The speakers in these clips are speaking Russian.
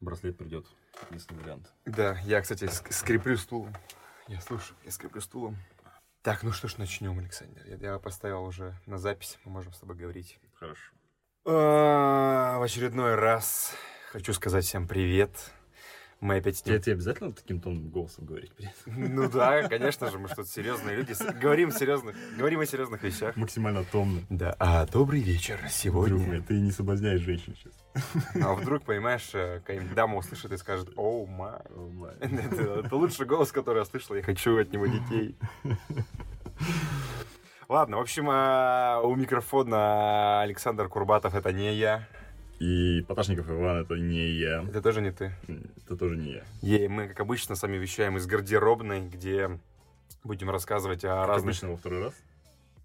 Браслет придет. Единственный вариант. Да, я, кстати, ск- скреплю стулом. Я слушаю, я скреплю стулом. Так, ну что ж, начнем, Александр. Я, я поставил уже на запись, мы можем с тобой говорить. Хорошо. А, В очередной раз хочу сказать всем привет. Мы опять... Тебе, тебе обязательно таким тоном голосом говорить? привет? Ну да, конечно же, мы что-то серьезные люди. Говорим, серьезных, говорим о серьезных вещах. Максимально томно. Да, а добрый вечер. Друг Сегодня... мой, ты не соблазняешь женщин сейчас. А вдруг, понимаешь, э, какая-нибудь дама услышит и скажет, оу, май. Это, лучший голос, который я слышал. Я хочу от него детей. Ладно, в общем, а, у микрофона Александр Курбатов это не я. И Поташников Иван, это не я. Это тоже не ты. Это тоже не я. Е, мы, как обычно, с вами вещаем из гардеробной, где будем рассказывать о Как разных... обычно во второй раз.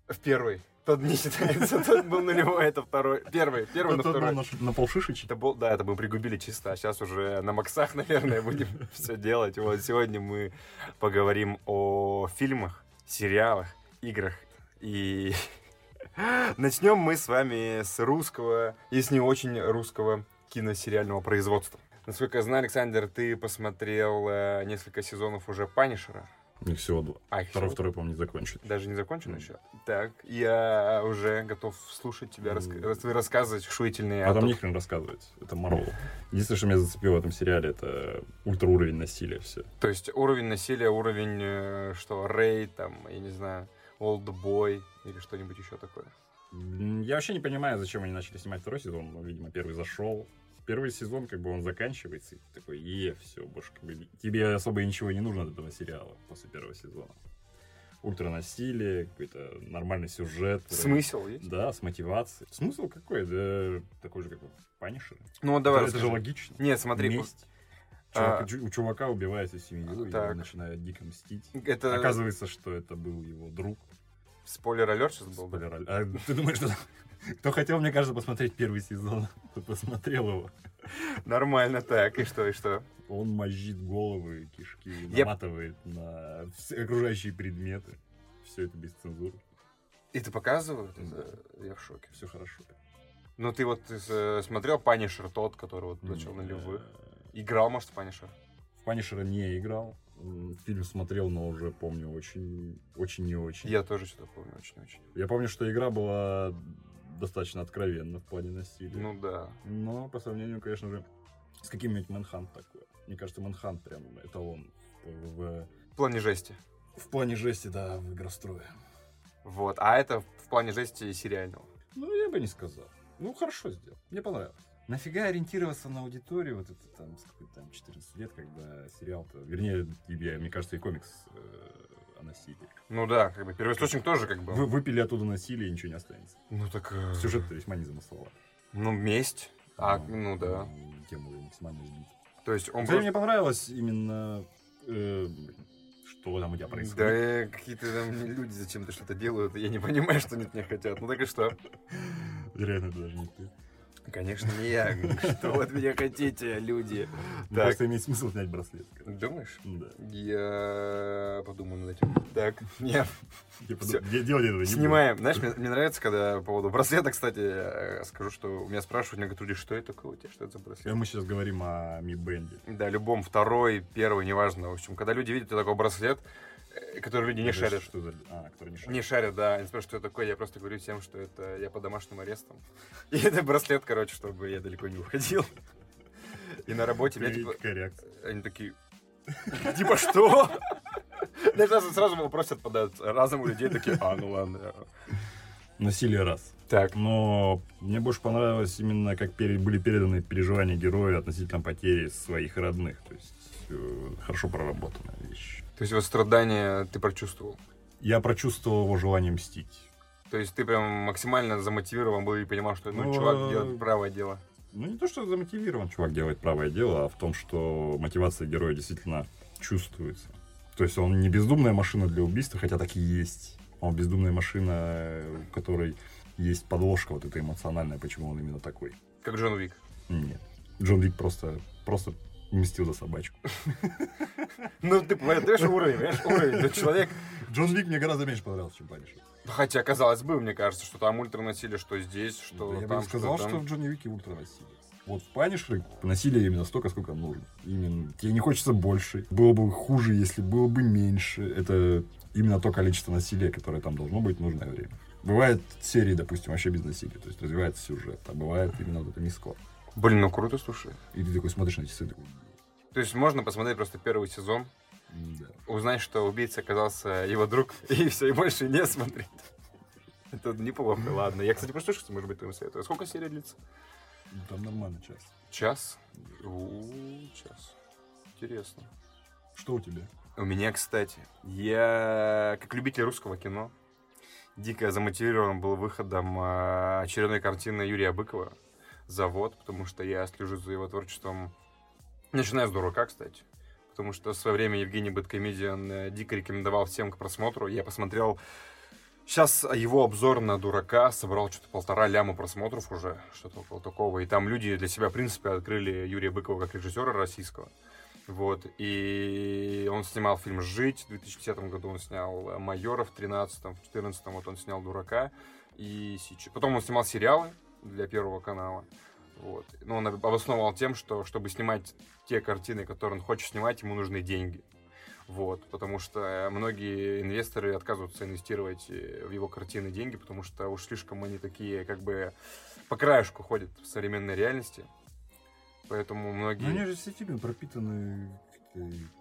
В первый. Тот не считается, тот был нулевой, это второй. Первый, первый, на Тот был второй. на, ш- на полшишечек. Это был, да, это мы пригубили чисто, а сейчас уже на максах, наверное, будем все делать. Вот сегодня мы поговорим о фильмах, сериалах, играх. И начнем мы с вами с русского, если не очень русского киносериального производства. Насколько я знаю, Александр, ты посмотрел э, несколько сезонов уже Панишера. Их всего два. А, их Второй, всего- второй, по-моему, не закончили. Даже не закончен Мгм. еще? Так, я уже готов слушать тебя, раска- твои рассказывать шуительные. А там то- не хрен рассказывать. Это Марвел. Единственное, что меня зацепило в этом сериале, это ультра-уровень насилия. Все. То есть уровень насилия, уровень, э, что, Рэй, там, я не знаю, Boy или что-нибудь еще такое. Я вообще не понимаю, зачем они начали снимать второй сезон. Ну, видимо, первый зашел. Первый сезон, как бы, он заканчивается, и ты такой, е, все, больше как бы, тебе особо ничего и не нужно от этого сериала после первого сезона. Ультранасилие, какой-то нормальный сюжет. Смысл есть? Да, с мотивацией. Смысл какой? Да такой же, как в Панишере. Ну, вот давай это, это же логично. Нет, смотри, Месть. А- Чувак- чу- у чувака убивается семью, и Так. он начинает дико мстить. это Оказывается, что это был его друг. Спойлер-алерт сейчас был, да? Спойлер алерт. А ты думаешь, что... Кто хотел, мне кажется, посмотреть первый сезон, тот посмотрел его. Нормально, так, и что, и что? Он мозжит головы, кишки, Я- наматывает на все окружающие предметы. Все это без цензуры. И ты показывают? Это- Я в шоке. Все хорошо. Ну, ты вот э, смотрел Punisher тот, который вот начал нулевых? э, Играл, может, в Punisher? В Punisher а не играл. Фильм смотрел, но уже помню очень, очень не очень. Я тоже что-то помню, очень-очень. Я помню, что игра была достаточно откровенна в плане насилия. Ну да. Но по сравнению, конечно же, с каким-нибудь Manhunt такое. Мне кажется, Manhunt прям эталон в, В плане жести. в плане жести, да, в игрострое. Вот. А это в плане жести сериального. Ну, я бы не сказал. Ну, хорошо сделал. Мне понравилось. Нафига ориентироваться на аудиторию вот это там, сколько там, 14 лет, когда сериал-то... Вернее, тебе, мне кажется, и комикс э, о насилии. Ну да, как бы первоисточник тоже как бы. Вы выпили оттуда насилие, и ничего не останется. Ну так... э, Сюжет-то весьма незамысловат. Ну, месть. А, Там, ну да. Тему максимально сбит. То есть он Кстати, просто... мне понравилось именно... э, что там у тебя происходит. Да, э, какие-то там люди зачем-то что-то делают, и я не понимаю, что они от меня хотят. Ну так и что? Вероятно, это даже не ты. Конечно, не я. Что вы от меня хотите, люди? Так. Просто имеет смысл снять браслет. Думаешь? Да. Я подумаю над этим. Так, нет. Делать этого не. Снимаем. Знаешь, мне, нравится, когда по поводу браслета, кстати, э, скажу, что у меня спрашивают некоторые люди, что это такое у тебя, что это за браслет? Мы сейчас говорим о Mi Band. Да, любом, второй, первый, неважно. В общем, когда люди видят такой браслет, э, который люди не шарят. Что за... А, который не шарит. Не шарят, да. Они спрашивают, что это такое. Я просто говорю всем, что это я под домашним арестом. И это браслет, короче, чтобы я далеко не уходил. И на работе меня, типа, они такие, типа, что? Знаешь, сразу- сразу вопросы отпадают. Разом у людей такие, а, ну ладно. Насилие раз. Так, Но мне больше понравилось именно, как пере- были переданы переживания героя относительно потери своих родных. То есть э, хорошо проработанная вещь. То есть вот страдания ты прочувствовал. Я прочувствовал его желание мстить. То есть ты прям максимально замотивирован был и понимал, что ну, Ну, чувак э, делает правое дело. Ну, не то, что замотивирован чувак делает правое дело, а в том, что мотивация героя действительно чувствуется. То есть он не бездумная машина для убийства, хотя так и есть. Он бездумная машина, у которой есть подложка вот эта эмоциональная, почему он именно такой. Как Джон Уик. Нет. Джон Вик просто, просто мстил за собачку. Ну, ты понимаешь уровень, понимаешь, уровень. Человек... Джон Вик мне гораздо меньше понравился, чем Punisher. Хотя, казалось бы, мне кажется, что там ультранасилие, что здесь, что я бы сказал, что в Джонни Вике ультранасилие. Вот в Punisher е насилие именно столько, сколько нужно. Именно. Тебе не хочется больше. Было бы хуже, если было бы меньше. Это именно то количество насилия, которое там должно быть в нужное время. Бывает серии, допустим, вообще без насилия. То есть развивается сюжет. А бывает именно вот это мискор. Блин, ну круто, слушай. И ты такой смотришь на часы, такой, То есть можно посмотреть просто первый сезон, да. узнать, что убийца оказался его друг, и все, и больше не смотреть. Это неплохо, ладно. Я, кстати, послушаю, может быть, твоему совету. А сколько серия длится? Ну, Там нормально час. Час? У, час. Интересно. Что у тебя? У меня, кстати, я, как любитель русского кино, дико замотивирован был выходом а, очередной картины Юрия Быкова «Завод», потому что я слежу за его творчеством, начиная с «Дурака», кстати. Потому что в свое время Евгений Бэткомедиан э, дико рекомендовал всем к просмотру. Я посмотрел Сейчас его обзор на дурака собрал что-то полтора ляма просмотров уже, что-то около такого. И там люди для себя, в принципе, открыли Юрия Быкова как режиссера российского. Вот. И он снимал фильм «Жить». В 2010 году он снял «Майора», в 2013 в 2014 вот он снял «Дурака». И сейчас... Потом он снимал сериалы для Первого канала. Вот. Но он обосновал тем, что чтобы снимать те картины, которые он хочет снимать, ему нужны деньги. Вот, потому что многие инвесторы отказываются инвестировать э, в его картины деньги, потому что уж слишком они такие, как бы, по краешку ходят в современной реальности. Поэтому многие... Ну, они же все пропитаны какой-то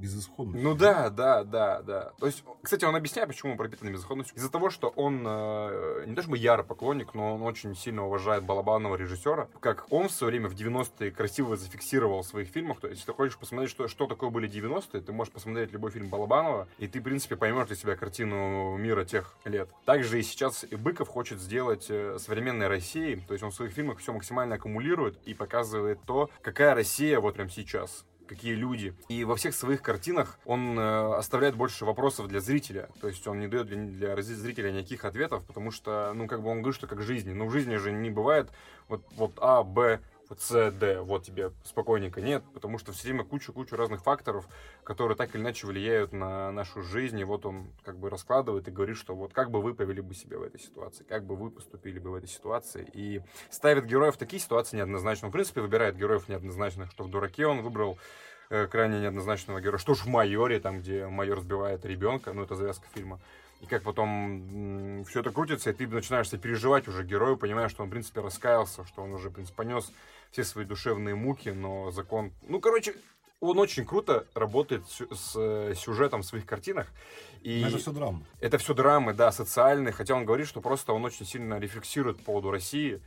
безысходностью. Ну да, да, да, да. То есть, кстати, он объясняет, почему он пропитан безысходностью. Из-за того, что он э, не то чтобы ярый поклонник, но он очень сильно уважает Балабанова режиссера. Как он в свое время в 90-е красиво зафиксировал в своих фильмах. То есть, если ты хочешь посмотреть, что, что такое были 90-е, ты можешь посмотреть любой фильм Балабанова, и ты, в принципе, поймешь для себя картину мира тех лет. Также и сейчас и Быков хочет сделать э, современной России. То есть, он в своих фильмах все максимально аккумулирует и показывает то, какая Россия вот прям сейчас какие люди. И во всех своих картинах он э, оставляет больше вопросов для зрителя. То есть он не дает для, для зрителя никаких ответов, потому что, ну, как бы он говорит, что как жизни. Но в жизни же не бывает вот, вот А, Б, С, Д, вот тебе спокойненько. Нет, потому что все время кучу-кучу разных факторов, которые так или иначе влияют на нашу жизнь. И вот он как бы раскладывает и говорит, что вот как бы вы повели бы себя в этой ситуации, как бы вы поступили бы в этой ситуации. И ставит героев в такие ситуации неоднозначно. В принципе, выбирает героев неоднозначных, что в «Дураке» он выбрал э, крайне неоднозначного героя. Что ж в «Майоре», там, где майор сбивает ребенка, ну, это завязка фильма. И как потом все это крутится, и ты начинаешь переживать уже герою, понимаешь, что он, в принципе, раскаялся, что он уже, в принципе, понес все свои душевные муки, но закон... Ну, короче, он очень круто работает с, с сюжетом в своих картинах. И это все драма. Это все драмы, да, социальные. Хотя он говорит, что просто он очень сильно рефлексирует по поводу России,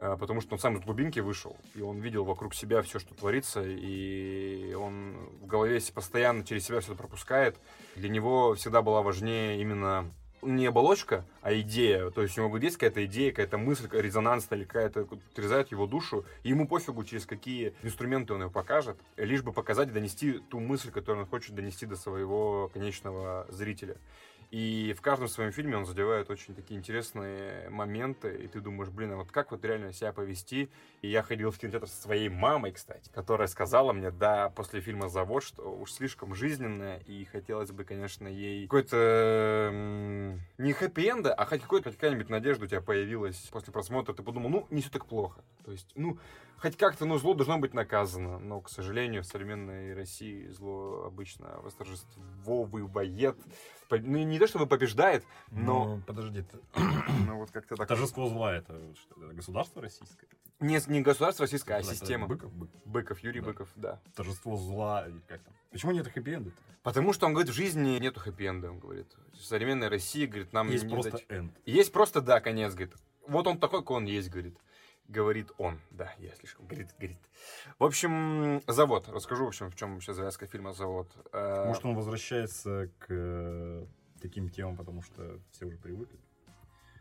э, потому что он сам из глубинки вышел, и он видел вокруг себя все, что творится, и он в голове постоянно через себя все это пропускает. Для него всегда была важнее именно не оболочка, а идея. То есть у него есть какая-то идея, какая-то мысль резонансная или какая-то отрезает его душу, и ему пофигу, через какие инструменты он ее покажет, лишь бы показать донести ту мысль, которую он хочет донести до своего конечного зрителя. И в каждом своем фильме он задевает очень такие интересные моменты, и ты думаешь, блин, а вот как вот реально себя повести? И я ходил в кинотеатр со своей мамой, кстати, которая сказала мне, да, после фильма «Завод», что уж слишком жизненная, и хотелось бы, конечно, ей какой-то не хэппи-энда, а хоть какой-то какая-нибудь надежда у тебя появилась после просмотра. Ты подумал, ну, не все так плохо. То есть, ну, хоть как-то, ну, зло должно быть наказано. Но, к сожалению, в современной России зло обычно восторжествовывает. Ну, не то чтобы побеждает, но... Ну, подожди, ты- Ну, вот как-то так. торжество зла это что, это государство российское? Не, не государство российское, а система. Быков, Бык- Быков, Юрий Да. Быков, да. Торжество зла, или как там? Почему нет хэппи-энда? Потому что он говорит, в жизни нету хэппи-энда, он говорит. В современной России, говорит, нам Есть не просто дать- энд. Есть просто, да, конец, говорит. Вот он такой, какой он есть, говорит. Говорит он. Да, я слишком. Говорит, говорит. В общем, завод. Расскажу, в общем, в чем вообще завязка фильма «Завод». Э, Может, он возвращается к э, таким темам, потому что все уже привыкли?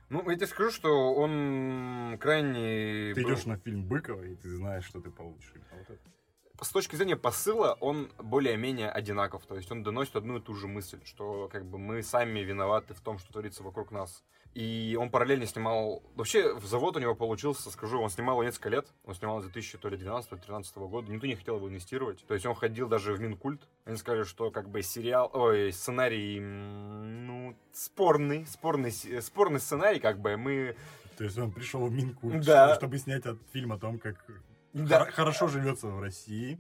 Ну, я тебе скажу, что он крайне... Ты идешь на фильм Быкова, и ты знаешь, что ты получишь. Именно вот это. с точки зрения посыла он более-менее одинаков. То есть он доносит одну и ту же мысль, что как бы мы сами виноваты в том, что творится вокруг нас. И он параллельно снимал... Вообще, в завод у него получился, скажу, он снимал его несколько лет. Он снимал с 2012-2013 года. Никто не хотел его инвестировать. То есть он ходил даже в Минкульт. Они сказали, что как бы сериал... Ой, сценарий... Ну, спорный. Спорный, с- спорный сценарий, как бы. Мы То есть он пришел в Минкульт, Да. чтобы снять от- фильм о том, как Да. хор- хорошо живется в России,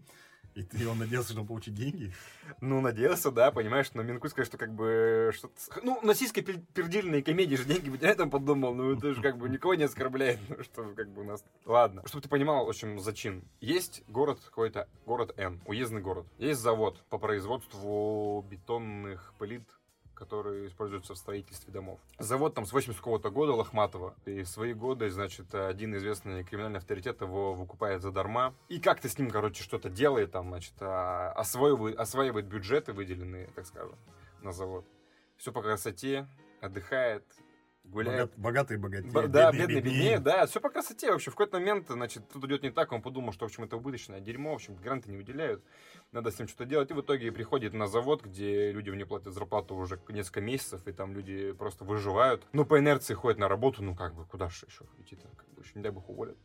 и ты он надеялся, что он получит деньги. Ну, надеялся, да, понимаешь, но Минкус что как бы что-то... с- Ну, на сисько-пердильные комедии же деньги выделяют, он подумал, ну, это же как бы никого не оскорбляет, ну, что как бы у нас... Ладно, чтобы ты понимал, в общем, зачин. Есть город какой-то, город Н, уездный город. Есть завод по производству бетонных плит, которые используются в строительстве домов. Завод там с 80 какого-то года Лохматова. И в свои годы, значит, один известный криминальный авторитет его выкупает задарма. И как-то с ним, короче, что-то делает там, значит, а, осваивает, осваивает бюджеты выделенные, так скажем, на завод. Все по красоте, отдыхает, гуляет. Богат- богатые богатеют. Б- да, бедные беднее, да, все по красоте. Вообще, в какой-то момент, значит, тут идет не так, он подумал, что, в общем, это убыточное дерьмо, в общем, гранты не выделяют, надо с ним что-то делать, и в итоге приходит на завод, где людям не платят зарплату уже несколько месяцев, и там люди просто выживают. Ну, по инерции ходят на работу, ну, как бы, куда же еще идти-то, как бы, еще не дай бог уволят.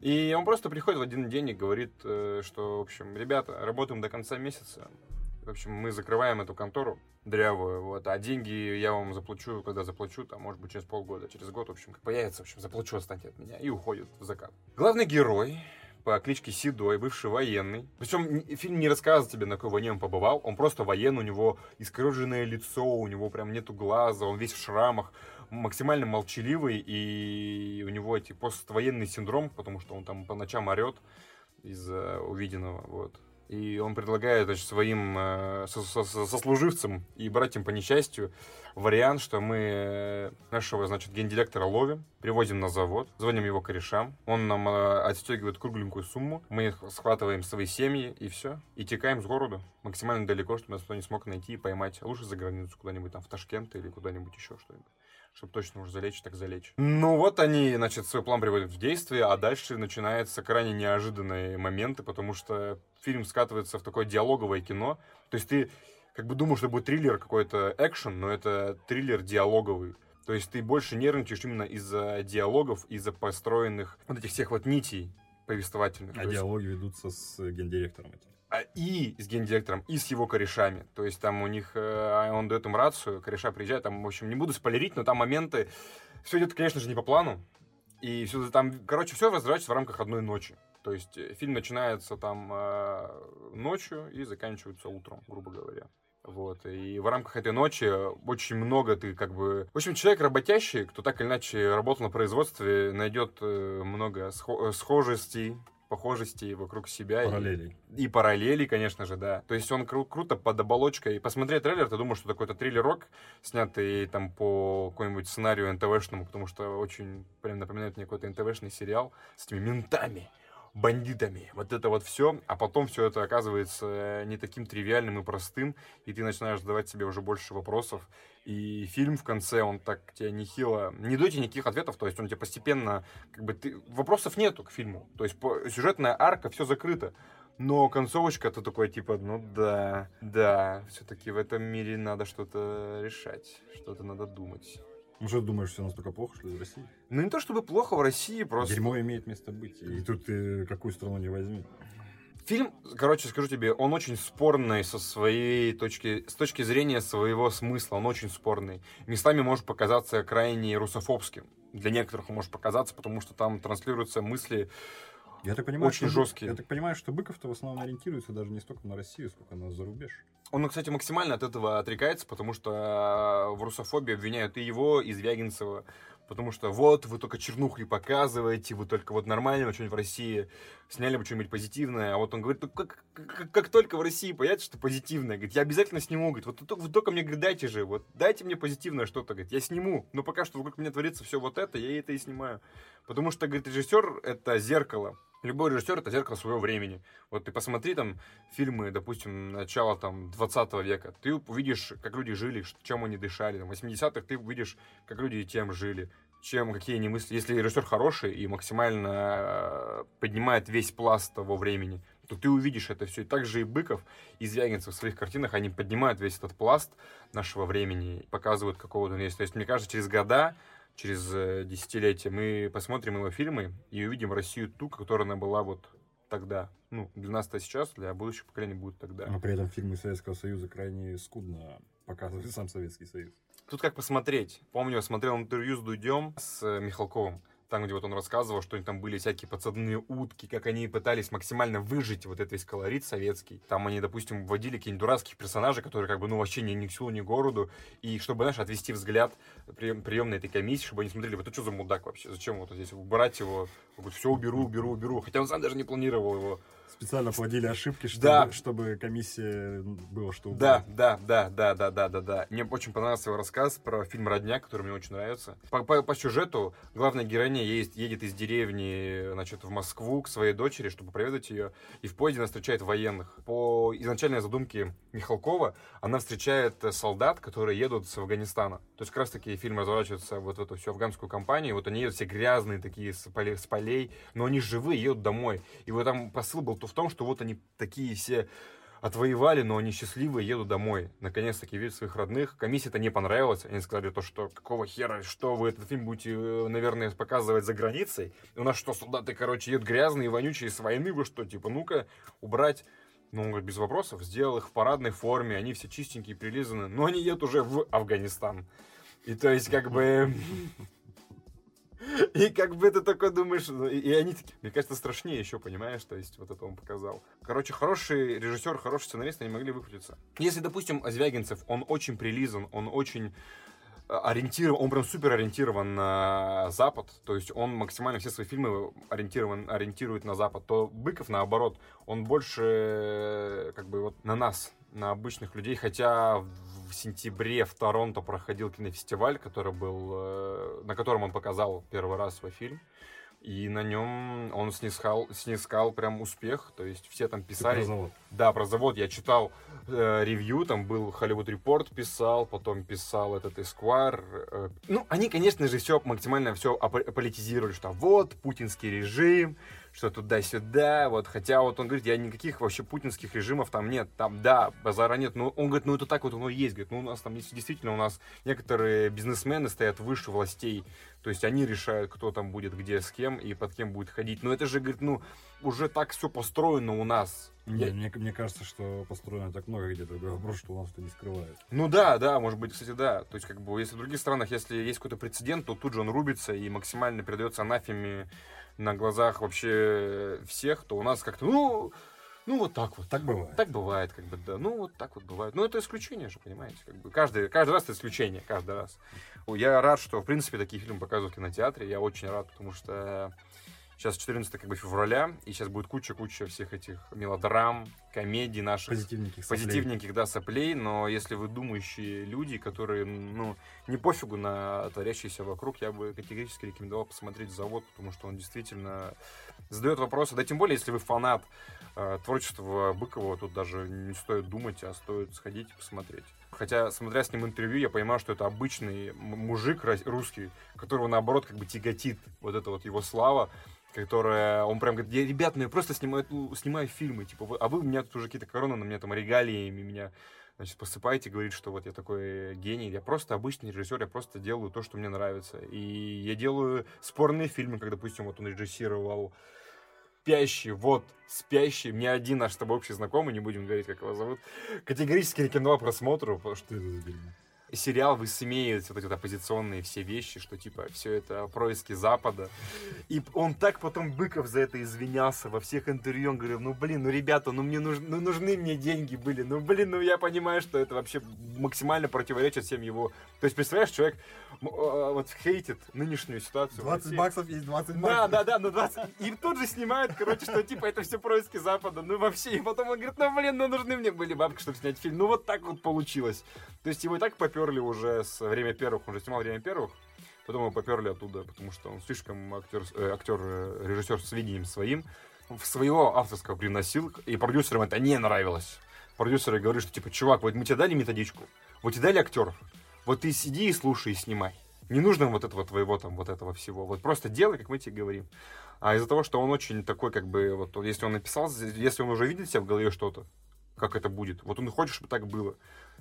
И он просто приходит в один день и говорит, э, что, в общем, ребята, работаем до конца месяца, в общем, мы закрываем эту контору дрявую, вот, а деньги я вам заплачу, когда заплачу, там, может быть, через полгода, через год, в общем, как появится, в общем, заплачу, отстаньте от меня, и уходит в закат. Главный герой по кличке Седой, бывший военный. Причем фильм не рассказывает тебе, на какой войне он побывал. Он просто военный, у него искореженное лицо, у него прям нету глаза, он весь в шрамах, максимально молчаливый, и у него эти поствоенный синдром, потому что он там по ночам орет из-за увиденного, вот. И он предлагает значит, своим э, со- со- со- сослуживцам и братьям по несчастью вариант, что мы э, нашего, значит, гендиректора ловим, привозим на завод, звоним его корешам, он нам э, отстегивает кругленькую сумму, мы схватываем свои семьи и все, и текаем с города. Максимально далеко, чтобы нас никто не смог найти и поймать. Лучше за границу куда-нибудь там в Ташкент или куда-нибудь еще что-нибудь чтобы точно уже залечь, так залечь. Ну вот они, значит, свой план приводят в действие, а дальше начинаются крайне неожиданные моменты, потому что фильм скатывается в такое диалоговое кино. То есть ты как бы думал, что будет триллер какой-то экшен, но это триллер диалоговый. То есть ты больше нервничаешь именно из-за диалогов, из-за построенных вот этих всех вот нитей повествовательных. А То есть- диалоги ведутся с гендиректором этим. А, и с гендиректором, и с его корешами. То есть там у них, э, он дает им рацию, кореша приезжает, там, в общем, не буду спойлерить, но там моменты, все идет, конечно же, не по плану, и все там, короче, все разворачивается в рамках одной ночи. То есть э, фильм начинается там э, ночью и заканчивается утром, грубо говоря. Вот, и в рамках этой ночи очень много ты как бы... В общем, человек работящий, кто так или иначе работал на производстве, найдет много схо- схожестей, похожестей вокруг себя. и- Параллелей. и параллели, конечно же, да. То есть он кру- круто под оболочкой. Посмотреть трейлер, ты думаешь, что какой-то триллерок, снятый там по какому-нибудь сценарию НТВшному, потому что очень прям напоминает мне какой-то НТВшный сериал с этими ментами, бандитами. Вот это вот все. А потом все это оказывается э, не таким тривиальным и простым, и ты начинаешь задавать себе уже больше вопросов. И фильм в конце, он так тебе нехило... Не дает тебе никаких ответов, то есть он тебе постепенно... Как бы ты... Вопросов нету к фильму. То есть сюжетная арка, все закрыто. Но концовочка, ты такой, типа, ну да, да, все-таки в этом мире надо что-то решать, что-то надо думать. Ну что ты думаешь, все настолько плохо, что ли, в России? Ну не то чтобы плохо в России, просто... Дерьмо имеет место быть. И тут ты какую страну не возьми. Фильм, короче, скажу тебе, он очень спорный со своей точки, с точки зрения своего смысла, он очень спорный. Местами может показаться крайне русофобским. Для некоторых он может показаться, потому что там транслируются мысли Я так понимаю, Очень что, жесткие. Я так понимаю, что Быков-то в основном ориентируется даже не столько на Россию, сколько на зарубеж. Он, кстати, максимально от этого отрекается, потому что в русофобии обвиняют и его, и Звягинцева. Потому что вот, вы только чернухи показываете, вы только вот нормально что-нибудь в России сняли бы что-нибудь позитивное. А вот он говорит, «Ну, как, как, как только в России появится что позитивное, говорит, я обязательно сниму. Говорит, вот только- вы только мне говорит, дайте же, вот дайте мне позитивное что-то. Говорит, я сниму. Но пока что вокруг меня творится все вот это, я это и снимаю. Потому что, говорит, режиссер это зеркало. Любой режиссер это зеркало своего времени. Вот ты посмотри там фильмы, допустим, начала там 20 века. Ты увидишь, как люди жили, чем они дышали. Там, 80-х ты увидишь, как люди тем жили, чем какие они мысли. Если режиссер хороший и максимально э, поднимает весь пласт того времени, то ты увидишь это все. И также и Быков, и Звягинцев в своих картинах, они поднимают весь этот пласт нашего времени, показывают какого-то есть. То есть, мне кажется, через года через э, десятилетия мы посмотрим его фильмы и увидим Россию ту, которая она была вот тогда. Ну, для нас это сейчас, для будущих поколений будет тогда. Но при этом фильмы Советского Союза крайне скудно показывают сам Советский Союз. Тут как посмотреть. Помню, я смотрел интервью с Дудем, с э, Михалковым. Там, где вот он рассказывал, что там были всякие подсадные утки, как они пытались максимально выжить вот этот весь колорит советский. Там они, допустим, вводили какие-нибудь дурацких персонажей, которые как бы, ну, вообще ни, ни к селу, ни к городу. И чтобы, знаешь, отвести взгляд прием, приемной этой комиссии, чтобы они смотрели, вот это что за мудак вообще? Зачем вот здесь убрать его? Он все уберу, уберу, уберу. Хотя он сам даже не планировал его Специально плодили ошибки, чтобы, Да. чтобы комиссия было что Да, убрать. да, да, да, да, да, да, да. Мне очень понравился его рассказ про фильм «Родня», который мне очень нравится. По, по- по сюжету главная героиня есть, едет из деревни, значит, в Москву к своей дочери, чтобы проведать ее, и в поезде она встречает военных. По изначальной задумке Михалкова она встречает солдат, которые едут с Афганистана. То есть как раз таки фильм разворачивается вот в эту всю афганскую компанию, вот они едут все грязные такие с полей, с полей, но они живые, едут домой. И вот там посыл был то в том, что вот они такие все отвоевали, но они счастливые, едут домой. Наконец-таки видят своих родных. Комиссии это не понравилось. Они сказали то, что какого хера, что вы этот фильм будете, э, наверное, показывать за границей. У нас что, солдаты, короче, едут грязные, вонючие с войны, вы что, типа, ну-ка, убрать. Ну, он говорит, без вопросов. Сделал их в парадной форме, они все чистенькие, прилизаны. Но они едут уже в Афганистан. И то есть, как бы... И как бы ты такой думаешь, ну, и, и они такие, мне кажется, страшнее еще, понимаешь, то есть вот это он показал. Короче, хороший режиссер, хороший сценарист, они могли выкрутиться. Если, допустим, Звягинцев, он очень прилизан, он очень э, ориентирован, он прям супер ориентирован на Запад, то есть он максимально все свои фильмы ориентирован, ориентирует на Запад, то Быков, наоборот, он больше э, как бы вот на нас, на обычных людей, хотя в сентябре в Торонто проходил кинофестиваль, который был, э, на котором он показал первый раз свой фильм. И на нем он снискал, снискал прям успех. То есть все там Ты писали. про завод. Да, про завод я читал э, ревью, там был Hollywood Report писал, потом писал этот Esquire. э, ну, они, конечно же, все максимально все политизировали, что вот, путинский режим, что туда-сюда, вот, хотя вот он говорит, я никаких вообще путинских режимов там нет, там, да, базара нет, но он говорит, ну это так вот оно и есть, говорит, ну у нас там действительно, у нас некоторые бизнесмены стоят выше властей, то есть они решают, кто там будет где с кем и под кем будет ходить, но это же, говорит, ну, уже так все построено у нас, Не, мне, мне кажется, что построено так много где-то. Другой вопрос, что у нас это не скрывает. Ну да, да, может быть, кстати, да. То есть, как бы, если в других странах, если есть какой-то прецедент, то тут же он рубится и максимально передается анафеме на глазах вообще всех, то у нас как-то, ну, ну вот так вот. Так бывает. Так бывает, как бы, да. Ну, вот так вот бывает. Ну, это исключение же, понимаете? Как бы каждый, каждый раз это исключение, каждый раз. Я рад, что, в принципе, такие фильмы показывают в кинотеатре. Я очень рад, потому что сейчас 14 как бы февраля, и сейчас будет куча-куча всех этих мелодрам, комедий наших Позитивненьких соплей. позитивненьких, да, соплей, но если вы думающие люди, которые, ну, не пофигу на творящиеся вокруг, я бы категорически рекомендовал посмотреть «Завод», потому что он действительно задает вопросы, да, тем более, если вы фанат э, творчества Быкова, тут даже не стоит думать, а стоит сходить и посмотреть. Хотя, смотря с ним интервью, я понимаю, что это обычный мужик русский, которого, наоборот, как бы тяготит вот эта вот его слава, которая, он прям говорит, ребят, ну я просто снимаю, ну, снимаю фильмы, типа, а вы у меня тут уже какие-то короны, на меня там регалиями меня, значит, посыпаете, говорит, что вот я такой гений, я просто обычный режиссер, я просто делаю то, что мне нравится, и я делаю спорные фильмы, как, допустим, вот он режиссировал «Спящий», вот, «Спящий», мне один наш с тобой общий знакомый, не будем говорить, как его зовут, категорически рекомендовал просмотру, потому что это за? Сериал высмеивает вот эти вот оппозиционные все вещи, что типа все это происки Запада. И он так потом Быков за это извинялся во всех интервью. Он говорил, ну блин, ну ребята, ну мне нужны, ну нужны мне деньги были. Ну блин, ну я понимаю, что это вообще максимально противоречит всем его. То есть, представляешь, человек э, вот хейтит нынешнюю ситуацию. в 20 России. баксов есть 20 Да, баксов. да, да, ну 20. И тут же снимают, короче, что типа это все происки Запада. Ну вообще. И потом он говорит, ну блин, ну нужны мне были бабки, чтобы снять фильм. Ну вот так вот получилось. То есть его и так поперли уже с время первых. Он же снимал время первых. Потом его поперли оттуда, потому что он слишком актер, э, актер э, режиссер с видением своим. В своего авторского привносил, и продюсерам это не нравилось. Продюсеры говорят, что типа, чувак, вот мы тебе дали методичку, вот тебе дали актеров, вот ты сиди и слушай и снимай. Не нужно вот этого твоего там, вот этого всего. Вот просто делай, как мы тебе говорим. А из-за того, что он очень такой, как бы, вот, если он написал, если он уже видит себя в голове что-то, как это будет, вот он и хочет, чтобы так было.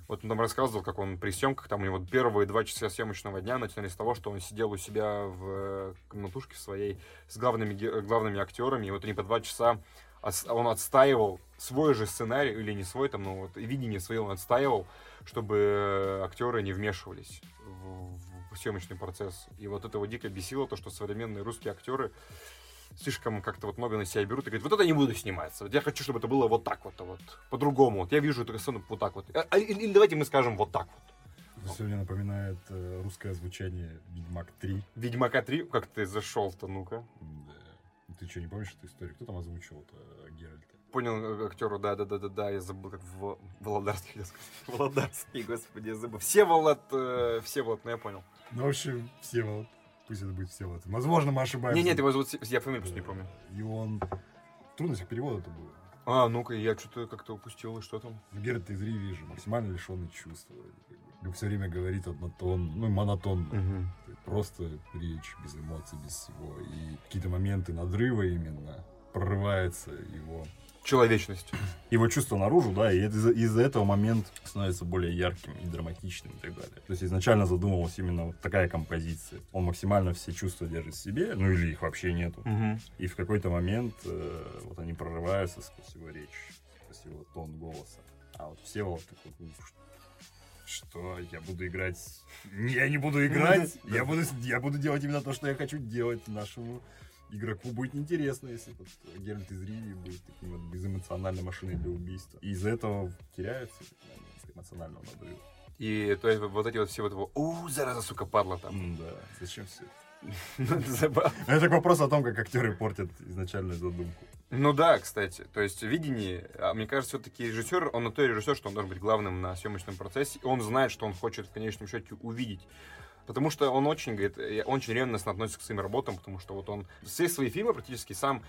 Вот он там рассказывал, как он при съемках, там у него первые два часа съемочного дня начинались с того, что он сидел у себя в э, комнатушке своей с главными, главными актерами, и вот они по два часа он отстаивал свой же сценарий, или не свой, там, ну, вот, видение свое он отстаивал, чтобы актеры не вмешивались в, в съемочный процесс. И вот это вот дико бесило, то, что современные русские актеры слишком как-то вот много на себя берут и говорят, вот это не буду сниматься. Вот я хочу, чтобы это было вот так вот, вот по-другому. Вот я вижу эту сцену вот так вот. А, а, или, или давайте мы скажем вот так вот. Это сегодня напоминает э, русское звучание Ведьмак 3. Ведьмака 3, как ты зашел-то, ну-ка. Да. Ты что, не помнишь эту историю? Кто там озвучивал-то Геральта? Понял э, актеру, да, да, да, да, да, я забыл, как в Володарский. Володарский, господи, я забыл. Все Волод, э, все Волод, ну я понял. Ну, в общем, все вот. Пусть это будет все вот. Возможно, мы ошибаемся. Не, нет, его зовут, я фамилию просто не помню. И он... В трудностях перевода это было. А, ну-ка, я что-то как-то упустил, и что там? Ну, Геральт из Риви же максимально лишенный чувства. Бы все время говорит однотон, ну, монотонно. Угу. Просто речь, без эмоций, без всего. И какие-то моменты надрыва именно прорывается его Человечность. его чувство наружу, да, и из- из-за этого момент становится более ярким и драматичным и так далее. То есть изначально задумывалась именно вот такая композиция. Он максимально все чувства держит в себе, ну или их вообще нету. Угу. И в какой-то момент э, вот они прорываются сквозь его речь, сквозь его тон голоса. А вот все вот такой, «Ну, ш- что я буду играть? Я не буду играть, я буду, я буду делать именно то, что я хочу делать нашему игроку. Будет неинтересно, если этот Геральт из Риви будет таким вот безэмоциональной машиной для убийства. И из-за этого теряется эмоционального надрыва. И то есть вот эти вот все вот его, у, зараза, сука, падла там. Да, зачем все это? Ну, это вопросу о том, как актеры портят изначальную задумку. Ну да, кстати. То есть видение, а мне кажется, все-таки режиссер, он на то и режиссер, что он должен быть главным на съемочном процессе. И он знает, что он хочет в конечном счете увидеть. Потому что он очень, говорит, очень ревностно относится к своим работам, потому что вот он все свои фильмы практически сам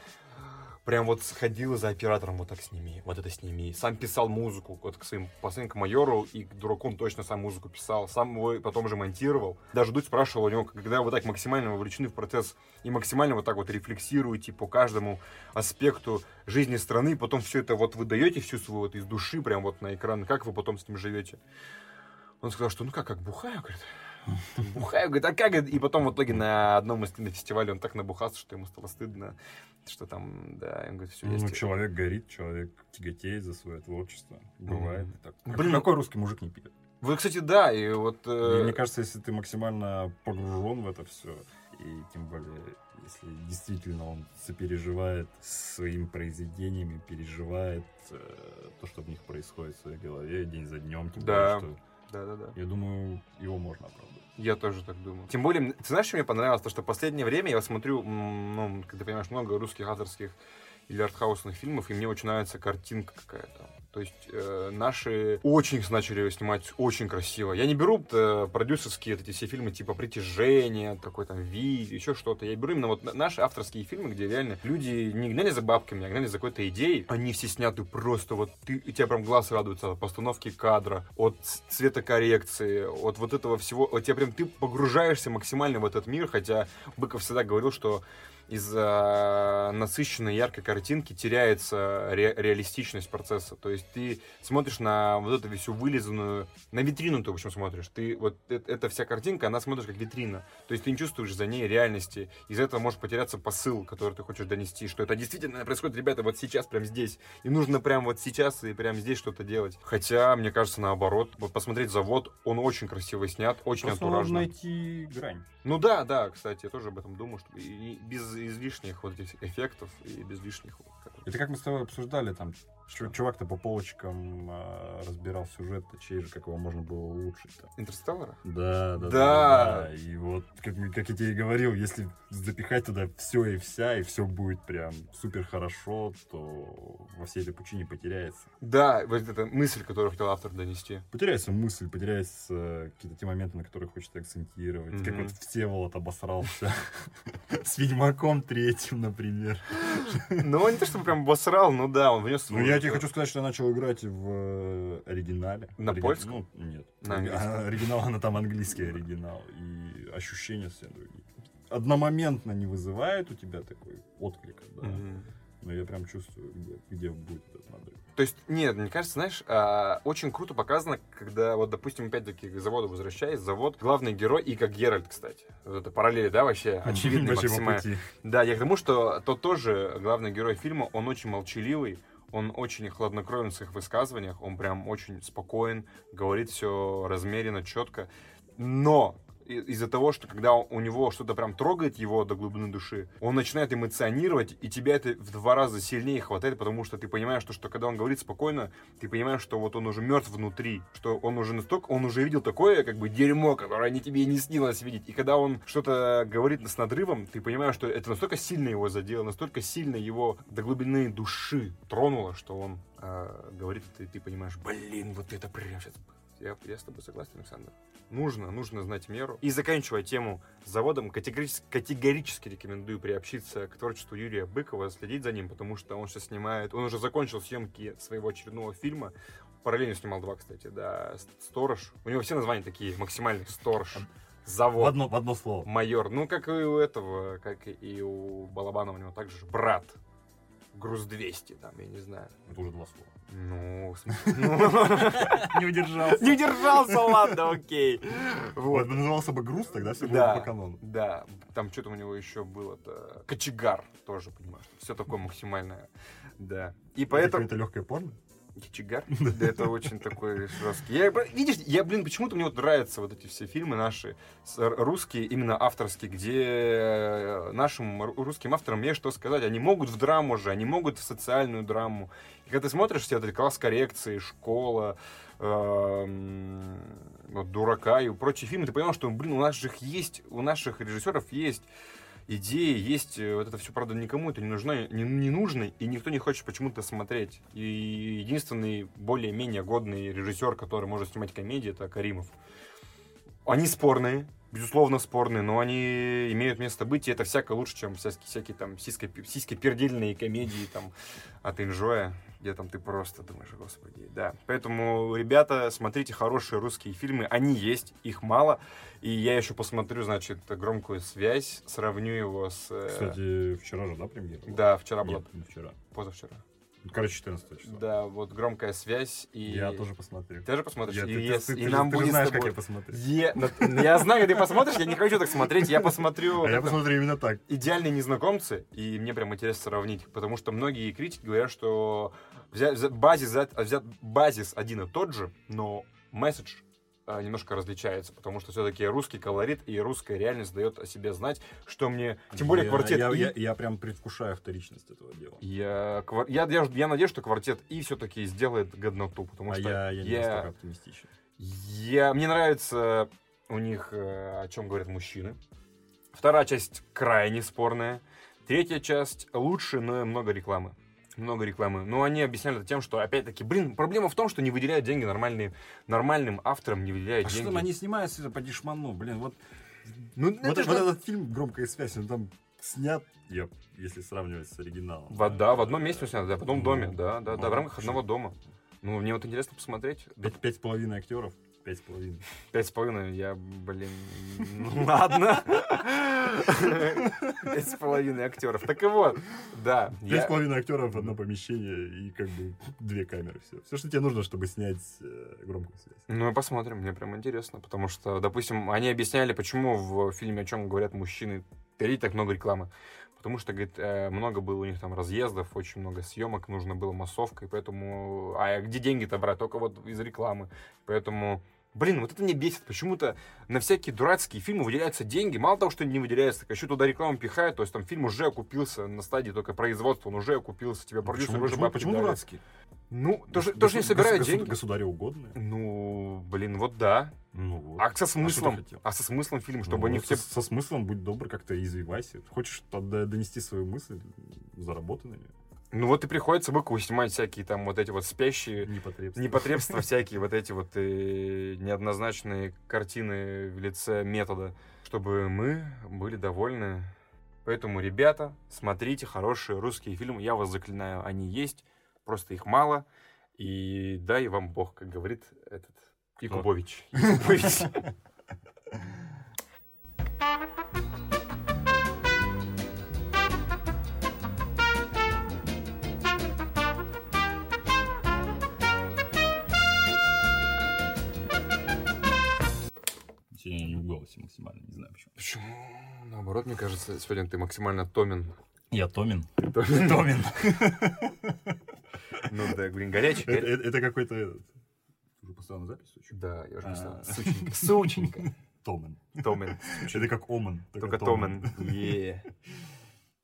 прям вот сходил за оператором, вот так сними, вот это сними. Сам писал музыку, вот к своим последним к майору и к дураку он точно сам музыку писал, сам его потом же монтировал. Даже Дудь спрашивал у него, когда вы так максимально вовлечены в процесс и максимально вот так вот рефлексируете по каждому аспекту жизни страны, потом все это вот вы даете всю свою вот из души прям вот на экран, как вы потом с ним живете? Он сказал, что ну как, как бухаю, говорит. Бухаю, говорит, а как? И потом в итоге на одном из кинофестивалей он так набухался, что ему стало стыдно, что там, да, он говорит, все, Ну, есть. человек горит, человек тяготеет за свое творчество. Бывает. И так. Блин, Блин, ну- какой русский мужик не пьет? Вот, кстати, да, и вот... э, мне кажется, если ты максимально погружен в это все, и тем более, если действительно он сопереживает своими произведениями, переживает э, то, что в них происходит в своей голове день за днем, тем Да. более, что, Да-да-да. я думаю, его можно оправдать. Я тоже так думаю. Тем более, ты знаешь, что мне понравилось? То, что в последнее время я смотрю, ну, как ты понимаешь, много русских авторских или артхаусных фильмов, и мне очень нравится картинка какая-то. То есть э, наши очень их начали снимать очень красиво. Я не беру э, продюсерские вот эти все фильмы типа «Притяжение», такой там «Ви», еще что-то. Я беру именно вот на- наши авторские фильмы, где реально люди не гнали за бабками, а гнали за какой-то идеей. Они все сняты просто вот, ты, у тебя прям глаз радуется от постановки кадра, от цветокоррекции, от вот этого всего. Вот тебя прям, ты погружаешься максимально в этот мир, хотя Быков всегда говорил, что из-за насыщенной яркой картинки теряется ре- реалистичность процесса. То есть ты смотришь на вот эту всю вылизанную, на витрину ты, в общем, смотришь. Ты вот э- эта вся картинка, она смотришь как витрина. То есть ты не чувствуешь за ней реальности. Из-за этого может потеряться посыл, который ты хочешь донести, что это действительно происходит, ребята, вот сейчас, прям здесь. И нужно прям вот сейчас и прям здесь что-то делать. Хотя, мне кажется, наоборот, вот посмотреть завод, он очень красиво снят, очень Просто нужно антуражно. найти грань. Ну да, да, кстати, я тоже об этом думаю, что и- и без излишних вот этих эффектов и без лишних. Это как мы с тобой обсуждали, там, чувак-то по полочкам а, разбирал сюжет, чей же, как его можно было улучшить. Там. Интерстеллара? Да, да, Да. да, И вот, как, как я тебе и говорил, если запихать туда все и вся, и все будет прям супер хорошо, то во всей этой пучине потеряется. Да, вот эта мысль, которую хотел автор донести. Потеряется мысль, потеряется какие-то те моменты, на которые хочет акцентировать. Как Мгм. вот Всеволод обосрался с Ведьмаком третьим, например. Ну, не то, чтобы прям обосрал, ну да, он внес... Ну, я вот, тебе э, хочу сказать, что я начал играть в э, оригинале. На Ориги- польском? Ну, нет. На а, Оригинал, она там английский оригинал. И ощущения все другие. Одномоментно не вызывает у тебя такой отклик, да. Но я прям чувствую, где, где будет этот надрыв. То есть, нет, мне кажется, знаешь, а, очень круто показано, когда, вот, допустим, опять-таки к заводу возвращаясь, завод, главный герой, и как Геральт, кстати. Вот это параллели, да, вообще, очевидно максимально. Да, я к тому, что тот тоже главный герой фильма, он очень молчаливый, он очень хладнокровен в своих высказываниях, он прям очень спокоен, говорит все размеренно, четко. Но из-за того, что когда у него что-то прям трогает его до глубины души, он начинает эмоционировать, и тебя это в два раза сильнее хватает, потому что ты понимаешь, что, что когда он говорит спокойно, ты понимаешь, что вот он уже мертв внутри, что он уже настолько, он уже видел такое, как бы, дерьмо, которое не тебе не снилось видеть. И когда он что-то говорит с надрывом, ты понимаешь, что это настолько сильно его задело, настолько сильно его до глубины души тронуло, что он э, говорит и ты понимаешь, блин, вот это прям сейчас... Я, я с тобой согласен, Александр. Нужно, нужно знать меру. И заканчивая тему с заводом, категорически, категорически рекомендую приобщиться к творчеству Юрия Быкова, следить за ним, потому что он сейчас снимает, он уже закончил съемки своего очередного фильма, параллельно снимал два, кстати, да, Сторож. У него все названия такие, максимальные, Сторож, В Завод, одно, в одно слово. Майор. Ну, как и у этого, как и у Балабанова, у него также же Брат. Груз 200, там, я не знаю. Это уже два слова. Ну, в смысле, Не удержался. не удержался, ладно, окей. Вот, назывался бы груз, тогда все было по канону. да, там что-то у него еще было-то. Кочегар тоже, понимаешь. Все такое максимальное. Да. И Это поэтому... какое-то легкое порно? Кочегар? Да это очень такой жесткий. Я, видишь, я, блин, почему-то мне вот нравятся вот эти все фильмы наши, русские, именно авторские, где э, нашим ру- русским авторам есть что сказать. Они могут в драму же, они могут в социальную драму. И когда ты смотришь все это, класс коррекции, школа, эм, вот, дурака и прочие фильмы, ты понимаешь, что, блин, у нас же их есть, у наших режиссеров есть идеи, есть э, вот это все, правда, никому это не нужно, не, не нужно, и никто не хочет почему-то смотреть. И единственный более-менее годный режиссер, который может снимать комедии, это Каримов. Они спорные, безусловно спорные, но они имеют место быть, и это всяко лучше, чем всякие, всякие там сисько- сиськопердельные комедии там от Инжоя, где там ты просто думаешь, господи, да. Поэтому, ребята, смотрите хорошие русские фильмы, они есть, их мало, и я еще посмотрю, значит, громкую связь, сравню его с... э, Кстати, вчера же, да, премьера? была? Да, вчера была, Нет, не вчера. позавчера. Короче, 14 числа. Да, вот громкая связь, и... Я тоже посмотрю. Ты же посмотришь, Я- и, ты- ес- ты- и ты- нам ты будет знаешь, с как тобой- я посмотрю. Е- ну, Я знаю, ты посмотришь, я не хочу так смотреть, я посмотрю А я посмотрю именно так. идеальные незнакомцы, и мне прям интересно сравнить, потому что многие критики говорят, что взя- взя- базис, взят- взят базис один и тот же, но месседж а, немножко различается, потому что все-таки русский колорит и русская реальность дает о себе знать, что мне... Тем более Я- квартет Я, «И». я- я прям предвкушаю вторичность этого дела. Я, я, я, я надеюсь, что квартет И все-таки сделает годноту, потому а что я, я не настолько оптимистичен. я, мне нравится у них, э, о чем говорят мужчины. Вторая часть крайне спорная. Третья часть лучше, но много рекламы. Много рекламы. Но они объясняли это тем, что, опять-таки, блин, проблема в том, что не выделяют деньги нормальные, нормальным авторам, не выделяют А что деньги. там они снимаются это по дешману? Блин, вот, Ну, вот, это вот этот фильм «Громкая связь», он там снят, я, если сравнивать с оригиналом. В, да, в одном месте снято, да, в одном Ну, доме, да, да, да, в рамках что? одного дома. Ну, мне вот интересно посмотреть. Пять, пять с половиной актеров. Пять с половиной. Пять с половиной, я, блин, ну ладно. Пять с половиной актеров. Так и вот, да. Пять я- с половиной актеров, одно помещение и как бы две камеры. Все, все что тебе нужно, чтобы снять э, громкую связь. Ну, посмотрим, мне прям интересно, потому что, допустим, они объясняли, почему в фильме, о чем говорят мужчины, перейти так много рекламы. Потому что, говорит, э, много было у них там разъездов, очень много съемок, нужно было массовка, и поэтому... А где деньги-то брать? Только вот из рекламы. Поэтому... Блин, вот это мне бесит. Почему-то на всякие дурацкие фильмы выделяются деньги. Мало того, что не выделяются, так еще туда рекламу пихают. То есть там фильм уже окупился на стадии только производства, он уже окупился. Тебе продюсер Почему, уже почему, почему дали. дурацкий? Ну, тоже, Гос- тоже не собирают гос- деньги. Государю угодные. Ну, блин, вот да. Ну вот. А со ты смыслом? хотел? А, со смыслом фильм, чтобы Ну, они вот все... со, со смыслом будь добр, как-то извивайся. Хочешь донести свою мысль, заработай на нее. Ну вот и приходится Быкову снимать всякие там вот эти вот спящие Непотребство. непотребства всякие, вот эти вот э, неоднозначные картины в лице метода, чтобы мы были довольны. Поэтому, ребята, смотрите хорошие русские фильмы. Я вас заклинаю, они есть, просто их мало. И дай вам Бог, как говорит этот Якубович. Якубович. Сегодня не в голосе максимально, не знаю почему. Почему? Наоборот, мне кажется, сегодня ты максимально томен. Я. Томен. Томин. Ну да, блин, горячий. Это, это- это какой-то. Ты уже поставил на запись? Да, я уже А. представил. Сученька. Сученька. Томен. Томен. Это как Омен. Только Томен. Е.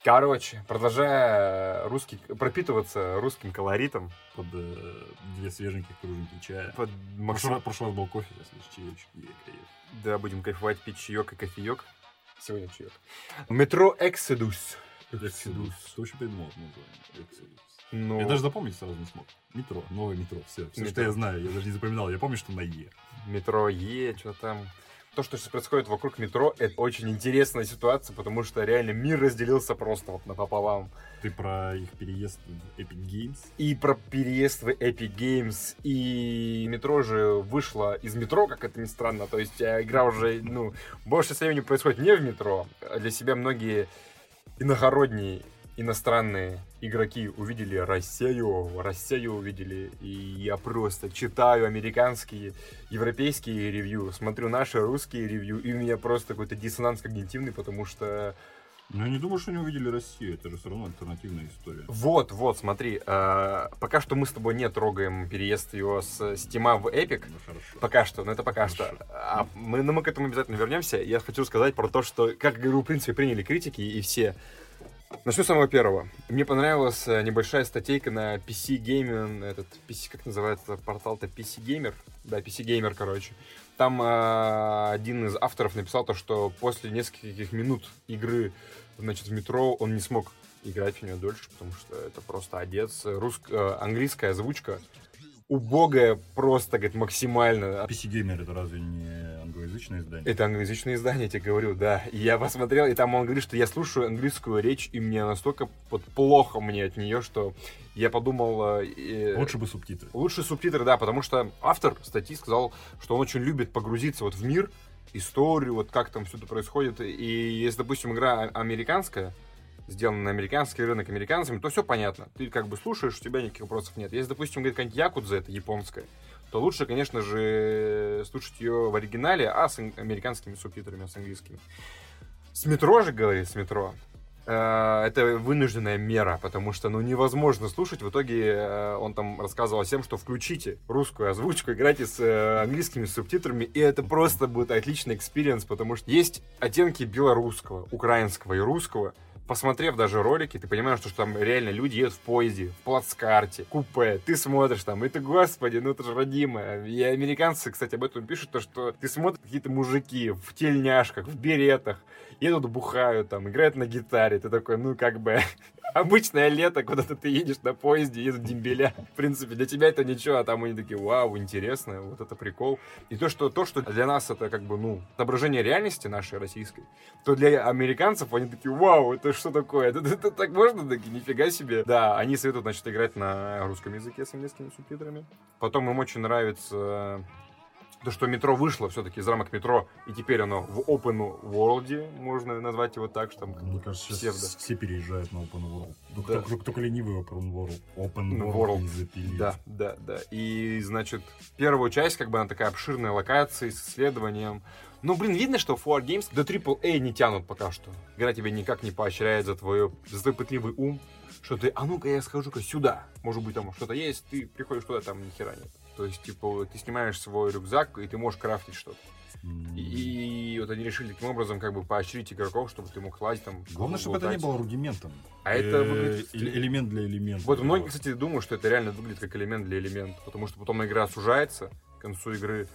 Короче, продолжая русский, пропитываться русским колоритом, Под э, две свеженьких круженки чая. под В Макс- прошлый, раз был кофе, сейчас чаечек. Е, кайф. Да, будем кайфовать, пить чаек и кофеек. Сегодня чаек. Метро Эксодус. Эксодус. Что вообще придумал название? Эксодус. Ну, Я даже запомнить сразу не смог. Метро, новое метро, все. Все, Метро. что я знаю, я даже не запоминал. Я помню, что на Е. метро Е, что там. То, что сейчас происходит вокруг метро, это очень интересная ситуация, потому что реально мир разделился просто вот напополам. Ты про их переезд в Epic Games. И про переезд в Epic Games, и метро же вышло из метро, как это ни странно. То есть э, игра уже, ну, больше времени происходит не в метро. А Для себя многие иногородние, иностранные игроки увидели Россию, Россию увидели, и я просто читаю американские, европейские ревью, смотрю наши русские ревью, и у меня просто какой-то диссонанс когнитивный, потому что Но я не думаю, что они увидели Россию. Это же все равно альтернативная история. Вот, вот, смотри, э, пока что мы с тобой не трогаем переезд его с Steam в Epic. Ну хорошо. Пока что, но это пока Хорошо. что. А мы, но мы к этому обязательно вернемся. Я хочу сказать про то, что как игру, в принципе, приняли критики и все. Начну с самого первого. Мне понравилась э, небольшая статейка на PC Gaming, этот, PC, как называется портал-то, PC Gamer? Да, PC Gamer, короче. Там э, один из авторов написал то, что после нескольких минут игры, значит, в метро он не смог играть в нее дольше, потому что это просто одец. Русск... э, английская озвучка убогая просто, говорит, максимально. PC Gamer это разве не англоязычное издание? Это англоязычное издание, я тебе говорю, да. И я посмотрел, и там он говорит, что я слушаю английскую речь, и мне настолько вот плохо мне от нее, что я подумал... э, Лучше бы субтитры. Лучше субтитры, да, потому что автор статьи сказал, что он очень любит погрузиться вот в мир, историю, вот как там все это происходит. И если, допустим, игра американская, сделана на американский рынок американцами, то все понятно. Ты как бы слушаешь, у тебя никаких вопросов нет. Если, допустим, говорит какая-нибудь Якудза, это японская, то лучше, конечно же, слушать ее в оригинале, а с ан- американскими субтитрами, а с английскими. С метро же, говорит, с метро. э, Это вынужденная мера, потому что ну невозможно слушать. В итоге э, он там рассказывал всем, что включите русскую озвучку, играйте с э, английскими субтитрами, и это просто будет отличный experience, потому что есть оттенки белорусского, украинского и русского. Посмотрев даже ролики, ты понимаешь, что, там реально люди едут в поезде, в плацкарте, купе. Ты смотришь там, и ты, господи, ну это же родимое. И американцы, кстати, об этом пишут, то, что ты смотришь какие-то мужики в тельняшках, в беретах, едут, бухают там, играют на гитаре. Ты такой, ну как бы, обычное лето, куда-то ты едешь на поезде, едут дембеля. В принципе, для тебя это ничего, а там они такие, вау, интересно, вот это прикол. И то, что, то, что для нас это как бы, ну, отображение реальности нашей российской, то для американцев они такие, вау, это что такое? Это, это так можно? Такие, нифига себе. Да, они советуют, значит, играть на русском языке с английскими субтитрами. Потом им очень нравится то, что метро вышло все-таки из рамок метро, и теперь оно в open world, можно назвать его так, что там Мне кажется, сейчас псевдо. все переезжают на Open World. Только, Да. только, только ленивый Open World. Open World. World не запилить. Да, да, да. И, значит, первую часть, как бы она такая обширная локация с исследованием. Ну, блин, видно, что War Games до AAA не тянут пока что. Игра тебя никак не поощряет за, твою, за твой пытливый ум, что ты, а ну-ка я схожу-ка сюда. Может быть, там что-то есть, ты приходишь туда, там ни хера нет. То есть, типа, ты снимаешь свой рюкзак, и ты можешь крафтить что-то. И, и вот они решили таким образом, как бы, поощрить игроков, чтобы ты мог лазить там. Главное, чтобы это не было рудиментом. А это Э, выглядит- эле- элемент для элемента. Вот многие, кстати, думают, что это реально выглядит как элемент для элемента, потому что потом игра сужается к концу игры,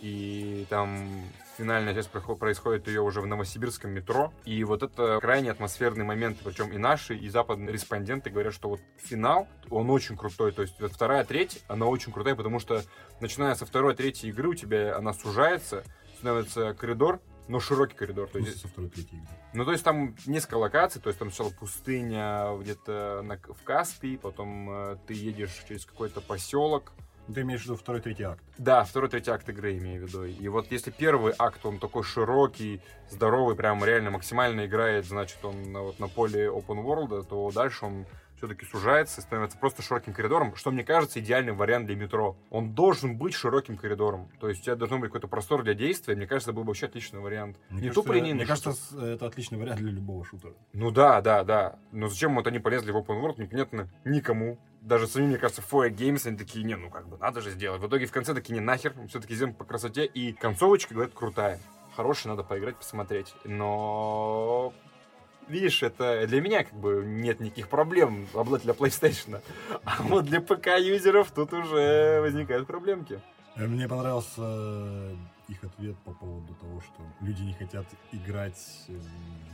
и там финальная часть происходит ее уже в новосибирском метро, и вот это крайне атмосферный момент, причем и наши, и западные респонденты говорят, что вот финал, он очень крутой, то есть вот вторая треть, она очень крутая, потому что начиная со второй, третьей игры у тебя она сужается, становится коридор, но широкий коридор, то есть со второй, третьей игры. ну, то есть там несколько локаций, то есть там сначала пустыня где-то на, в Каспии, потом э, ты едешь через какой-то поселок. Ты имеешь в виду второй, третий акт. Да, второй, третий акт игры имею в виду. И вот если первый акт, он такой широкий, здоровый, прям реально максимально играет, значит, он вот на поле open world, то дальше он все-таки сужается и становится просто широким коридором, что, мне кажется, идеальный вариант для метро. Он должен быть широким коридором. То есть у тебя должен быть какой-то простор для действия. Мне кажется, это был бы вообще отличный вариант. Мне не кажется, линейный Мне кажется, шутер. с- это отличный вариант для любого шутера. Ну да, да, да. Но зачем вот они полезли в open world, непонятно никому. Даже самим, мне кажется, Foya Games, они такие, не, ну как бы надо же сделать. В итоге в конце такие, не, нахер, все-таки сделаем по красоте. И концовочка, говорят, крутая. хороший, надо поиграть, посмотреть. Но видишь, это для меня как бы нет никаких проблем обладателя PlayStation. А вот для ПК-юзеров тут уже возникают проблемки. Э, Мне понравился э, их ответ по поводу того, что люди не хотят играть э,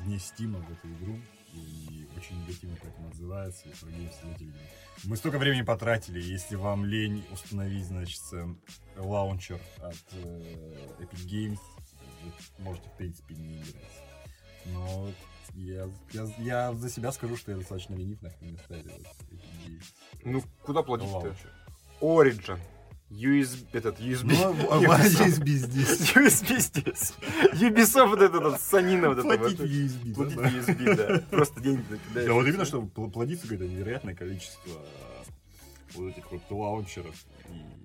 вне Стима в эту игру. И очень негативно поэтому отзываются. И другие говорят, Мы столько времени потратили, если вам лень установить, значит, лаунчер от э, Epic Games, можете, в принципе, не играть. Но я, я, я за себя скажу, что я достаточно ленив, Epic Games. Ну, куда платить-то? лаунчер. Origin. USB, этот USB. Ну, а USB здесь. USB здесь. Ubisoft вот этот, санина вот это Платить. USB. да, Платить. USB, да. Просто деньги накидаешь. Да, вот именно, что пл- плодится какое-то невероятное количество вот этих вот лаунчеров. И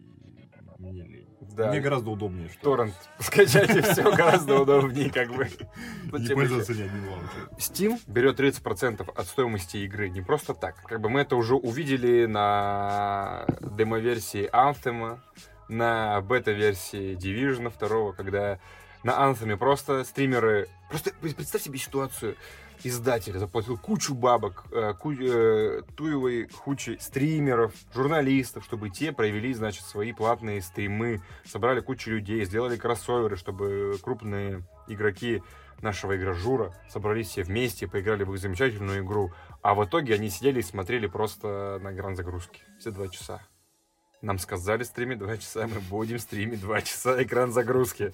мне лень. Да. Мне гораздо удобнее, что Торрент скачать и все гораздо удобнее, как бы. не пользоваться ни одним лаунчером. Steam берет 30% от стоимости игры не просто так. Как бы мы это уже увидели на демо-версии Anthem, на бета-версии Division 2, когда на Anthem просто стримеры... Просто представь себе ситуацию. Издатель заплатил кучу бабок, э, ку- э, туевой кучи стримеров, журналистов, чтобы те провели, значит, свои платные стримы, собрали кучу людей, сделали кроссоверы, чтобы крупные игроки нашего игражура собрались все вместе, поиграли в их замечательную игру. А в итоге они сидели и смотрели просто на экран загрузки. Все два часа. Нам сказали стримить два часа, мы будем стримить два часа экран загрузки.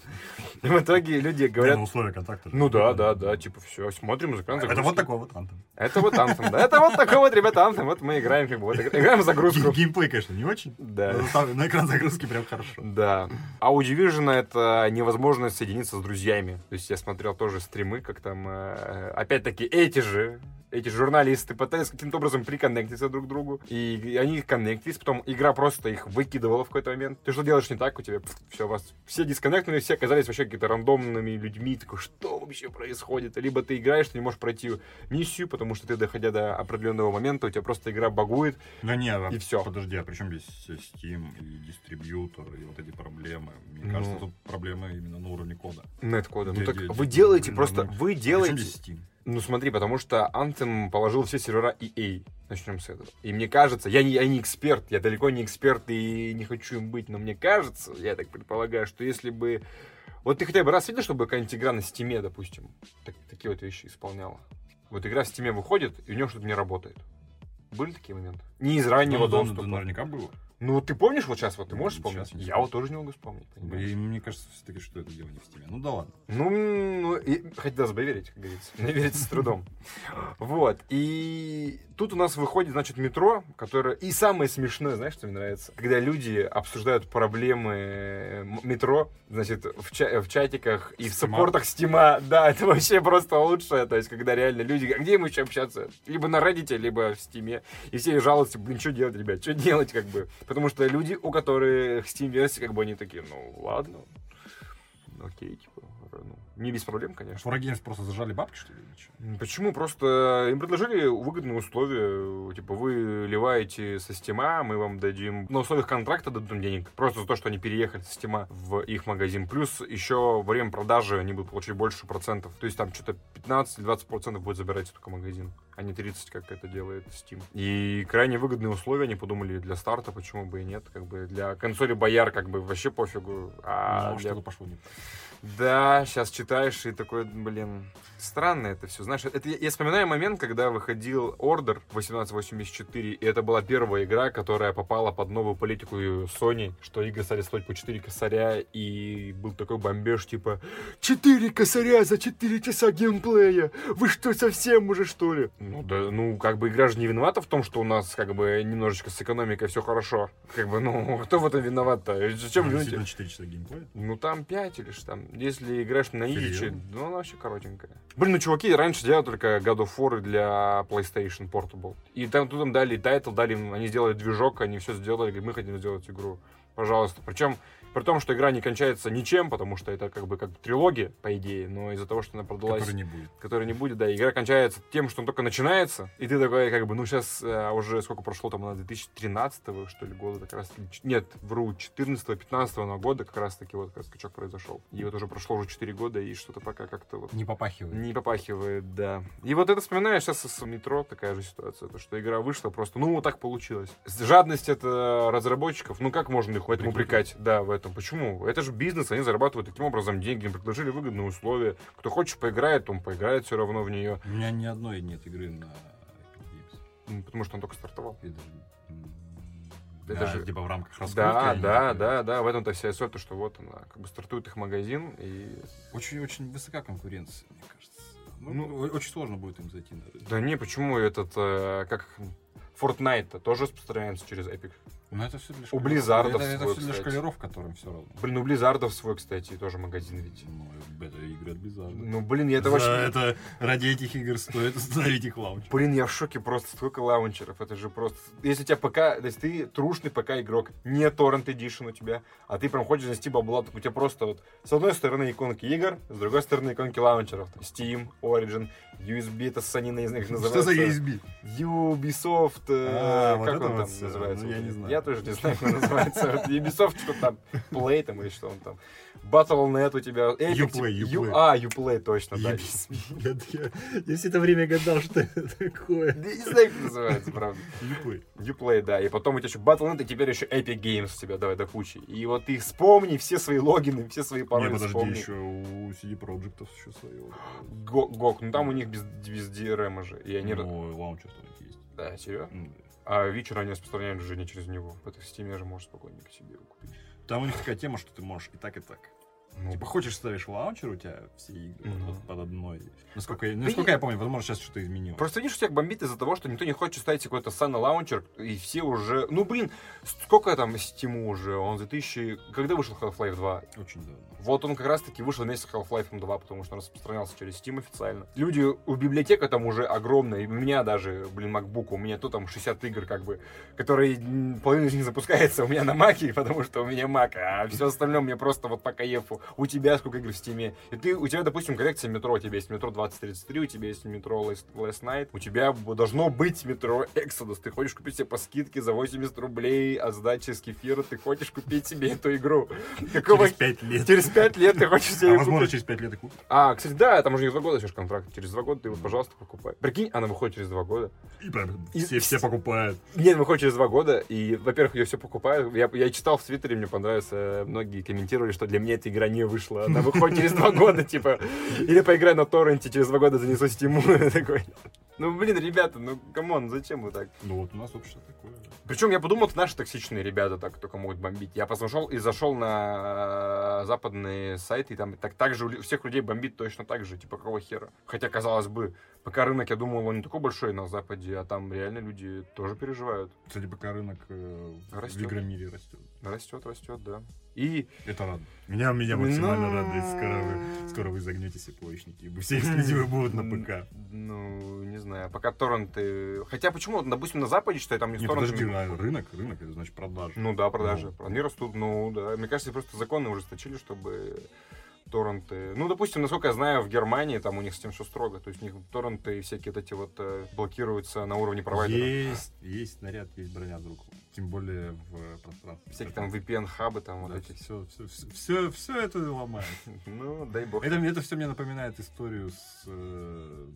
И в итоге люди Не, говорят, ну, условия контакта. ну да, прикольно. да, да, типа все, смотрим экран загрузки. Это вот такой вот Антон. Это вот Anthem, да, это вот такой вот, ребята, Anthem, вот мы играем, как бы, вот, играем загрузку. Геймплей, конечно, не очень. Да. но экран загрузки прям хорошо. Да. А у Division это невозможность соединиться с друзьями. То есть я смотрел тоже стримы, как там, э, опять-таки, эти же, эти журналисты пытались каким-то образом приконнектиться друг к другу. И они коннектились, потом игра просто их выкидывала в какой-то момент. Ты что делаешь не так, у тебя все, у вас все дисконнектнули, все оказались вообще какими-то рандомными людьми. Такой, что вообще происходит? Либо ты играешь, ты не можешь пройти миссию, потому что ты, доходя до определенного момента, у тебя просто игра багует. Да нет, а И всё. Подожди, а при чем здесь Steam и дистрибьютор и вот эти проблемы? Мне Ну. кажется, тут проблемы именно на уровне кода. Нет-кода. Ну Де- так вы де- делаете ну, просто, ну, вы чем делаете... Steam? Ну смотри, потому что Anthem положил все сервера EA. Начнем с этого. И мне кажется, я не, я не эксперт, я далеко не эксперт и не хочу им быть, но мне кажется, я так предполагаю, что если бы... Вот ты хотя бы раз видел, чтобы какая-нибудь игра на Стиме, допустим, так- такие вот вещи исполняла? Вот игра в Стиме выходит, и у нее что-то не работает. Были такие моменты? Не из раннего Ну, да, доступа. да, наверняка было. Ну, ты помнишь вот сейчас, вот ты можешь вспомнить? сейчас Я вот тоже не могу вспомнить. понимаешь? И мне кажется все-таки, что это дело не в Steam. Ну да ладно. Ну, ну, и- хотелось бы верить, как говорится. Не верится с трудом. Вот. И тут у нас выходит, значит, метро, которое... И самое смешное, знаешь, что мне нравится? Когда люди обсуждают проблемы метро, значит, в, ча- в чатиках и в саппортах Стима. Да, это вообще просто лучшее. То есть, когда реально люди... А где мы еще общаться? Либо на Reddit, либо в Стиме. И все жалуются, блин, что делать, ребят? Что делать, как бы? Потому что люди, у которых Steam-версии, как бы они такие, ну, ладно. Окей, типа, ну, не без проблем, конечно. Форагеймс просто зажали бабки, что ли? Почему? Просто им предложили выгодные условия. Типа, вы ливаете со стима, мы вам дадим... На условиях контракта дадим денег. Просто за то, что они переехали со стима в их магазин. Плюс еще во время продажи они будут получать больше процентов. То есть там что-то 15-20 процентов будет забирать только магазин, а не 30, как это делает Steam. И крайне выгодные условия они подумали для старта, почему бы и нет. Как бы для консоли Бояр как бы вообще пофигу. А Ну, для что-то пошло не так. да, сейчас читаешь и такой, блин, странно это все. Знаешь, это я, я вспоминаю момент, когда выходил Order 1884, и это была первая игра, которая попала под новую политику Sony, что игры стали стоить по 4 косаря, и был такой бомбеж, типа, 4 косаря за 4 часа геймплея! Вы что, совсем уже, что ли? Ну да, ну, как бы игра же не виновата в том, что у нас, как бы, немножечко с экономикой все хорошо. Как бы, ну, кто в этом виноват-то? Зачем Ну, люди... действительно 4 часа геймплея. Ну там 5 или что там. Если играешь на Серьезно? ну она вообще коротенькая. Блин, ну чуваки раньше делали только God of War для PlayStation Portable. И там тут им дали title, дали им, они сделали движок, они все сделали, говорят, мы хотим сделать игру. Пожалуйста. Причем, при том, что игра не кончается ничем, потому что это как бы как трилогия, по идее, но из-за того, что она продалась Который не будет. который не будет, да, игра кончается тем, что он только начинается, и ты такой, как бы, ну, сейчас уже сколько прошло, там, на 2013 что ли, года, как раз, нет, вру, 14-15 года как раз таки вот как раз скачок произошел. И вот уже прошло уже 4 года, и что-то пока как-то вот... Не попахивает. Не попахивает, да. И вот это вспоминаешь сейчас с метро такая же ситуация, то, что игра вышла просто, ну, вот так получилось. Жадность это разработчиков, ну, как можно их в этом упрекать? Да, в этом. Почему? Это же бизнес, они зарабатывают таким образом деньги, им предложили выгодные условия. Кто хочет поиграет, он поиграет все равно в нее. У меня ни одной нет игры на Epic Games. Ну, Потому что он только стартовал. И даже, Это да, же- типа в рамках раскрутки. Да, да, да, да, в этом-то вся соль, то, что вот она, как бы стартует их магазин, и... Очень-очень высока конкуренция, мне кажется. Ну, Ну, очень сложно будет им зайти на рынок. Да не, почему этот, э, как Fortnite тоже распространяется через Epic. Но это все для У. Blizzard'ов Это, это свой, все для кстати. школяров, которым все равно. Блин, у Blizzard'ов свой, кстати, тоже магазин ведь. Ну, это игры от Blizzard. Ну, блин, я это За очень... это ради этих игр стоит установить их лаунчер. Блин, я в шоке просто, сколько лаунчеров, это же просто... Если у тебя ПК, то есть ты трушный ПК-игрок, не торрент Edition у тебя, а ты прям хочешь занести бабла, так у тебя просто вот с одной стороны иконки игр, с другой стороны иконки лаунчеров. Там Steam, Origin, USB, это санина, не знаю, как Что называется. за USB? Ubisoft, э, А, вот как это он вот там называется? Ну, я Вот не это. знаю. Я тоже не знаю, как называется. Вот Ubisoft, что там, Play там или что он там. Battle.net у тебя. Epic, Uplay, Uplay. А, Uplay, точно, да. Я, я- я все это время гадал, что это такое. Я не знаю, как называется, правда. Uplay. Uplay, да. И потом у тебя еще Battle.net, и теперь еще Epic Games у тебя, давай, до кучи. И вот ты вспомни все свои логины, все свои пароли Не, подожди, вспомни. еще у CD Projekt еще свое. Го- GOG, ну там у них без, без DRM же. И они... Ну, лаунчер там есть. Да, серьезно? А Witcher они распространяют уже не через него. В Steam же можешь спокойненько себе его купить. Там у них такая тема, что ты можешь и так, и так. Ну, Типа, хочешь, ставишь лаунчер, у тебя все игры Мгм. вот под одной. Насколько, я- насколько я помню, возможно, сейчас что-то изменилось. Просто видишь, всех бомбит из-за того, что никто не хочет ставить себе какой-то сраный лаунчер, и все уже... Ну, блин, сколько там Steam у уже? Он 2000... Когда вышел Half-Life 2? Очень давно. Вот он как раз-таки вышел вместе с Half-Life 2, потому что он распространялся через Steam официально. Люди, у библиотека там уже огромная, и у меня даже, блин, MacBook, у меня тут там 60 игр, как бы, которые половина из них запускается у меня на Маке, потому что у меня Mac, а все остальное мне просто вот по кайфу. У тебя сколько игр в Steam? И ты, у тебя, допустим, коллекция метро, у тебя есть метро 2033, у тебя есть метро Last, Last Night, у тебя должно быть метро Exodus, ты хочешь купить себе по скидке за 80 рублей, а сдачи с кефира, ты хочешь купить себе эту игру. Какого Через пять лет. Через пять лет ты хочешь себе А возможно, купить. через пять лет и купишь. А, кстати, да, там уже не два года сейчас контракт. Через два года ты его, пожалуйста, покупай. Прикинь, она выходит через два года. И И- все, все покупают. Нет, выходит через два года, и, во-первых, ее все покупают. Я, я читал в Твиттере, мне понравилось, э, многие комментировали, что для меня эта игра не вышла. Она выходит через два года, типа. Или поиграй на торренте, через два года занесу Steam у. Такой. Ну, блин, ребята, ну, come on, зачем вы так? Ну вот у нас общество такое. Причем я подумал, это наши токсичные ребята так только могут бомбить. Я посмотрел и зашел на э, западные сайты, и там так, так же всех людей бомбит точно так же, типа какого хера. Хотя, казалось бы, пока рынок, я думал, он не такой большой на Западе, а там реально люди тоже переживают. Кстати, пока рынок э, Растет. в игромире растет. Растет, растет, да. И... Это радует. Меня, меня максимально Ну, радует. Скоро вы, скоро вы загнетесь и площники. и Все эксклюзивы будут на ПК. Ну, не знаю, пока торренты... Хотя почему, допустим, на Западе, что там не с Не, торрентами- подожди, а рынок, рынок, это значит продажи. Ну да, продажи. Ну. Они растут, ну да. Мне кажется, просто законы ужесточили, чтобы торренты... Ну, допустим, насколько я знаю, в Германии там у них с тем все строго. То есть у них торренты и всякие вот эти вот э, блокируются на уровне провайдера. Есть, есть снаряд, есть броня друг. Тем более в пространстве. Всякие там VPN-хабы там вот эти. все, все, все, все это ломает. Ну, дай бог. Это, это все мне напоминает историю с... э,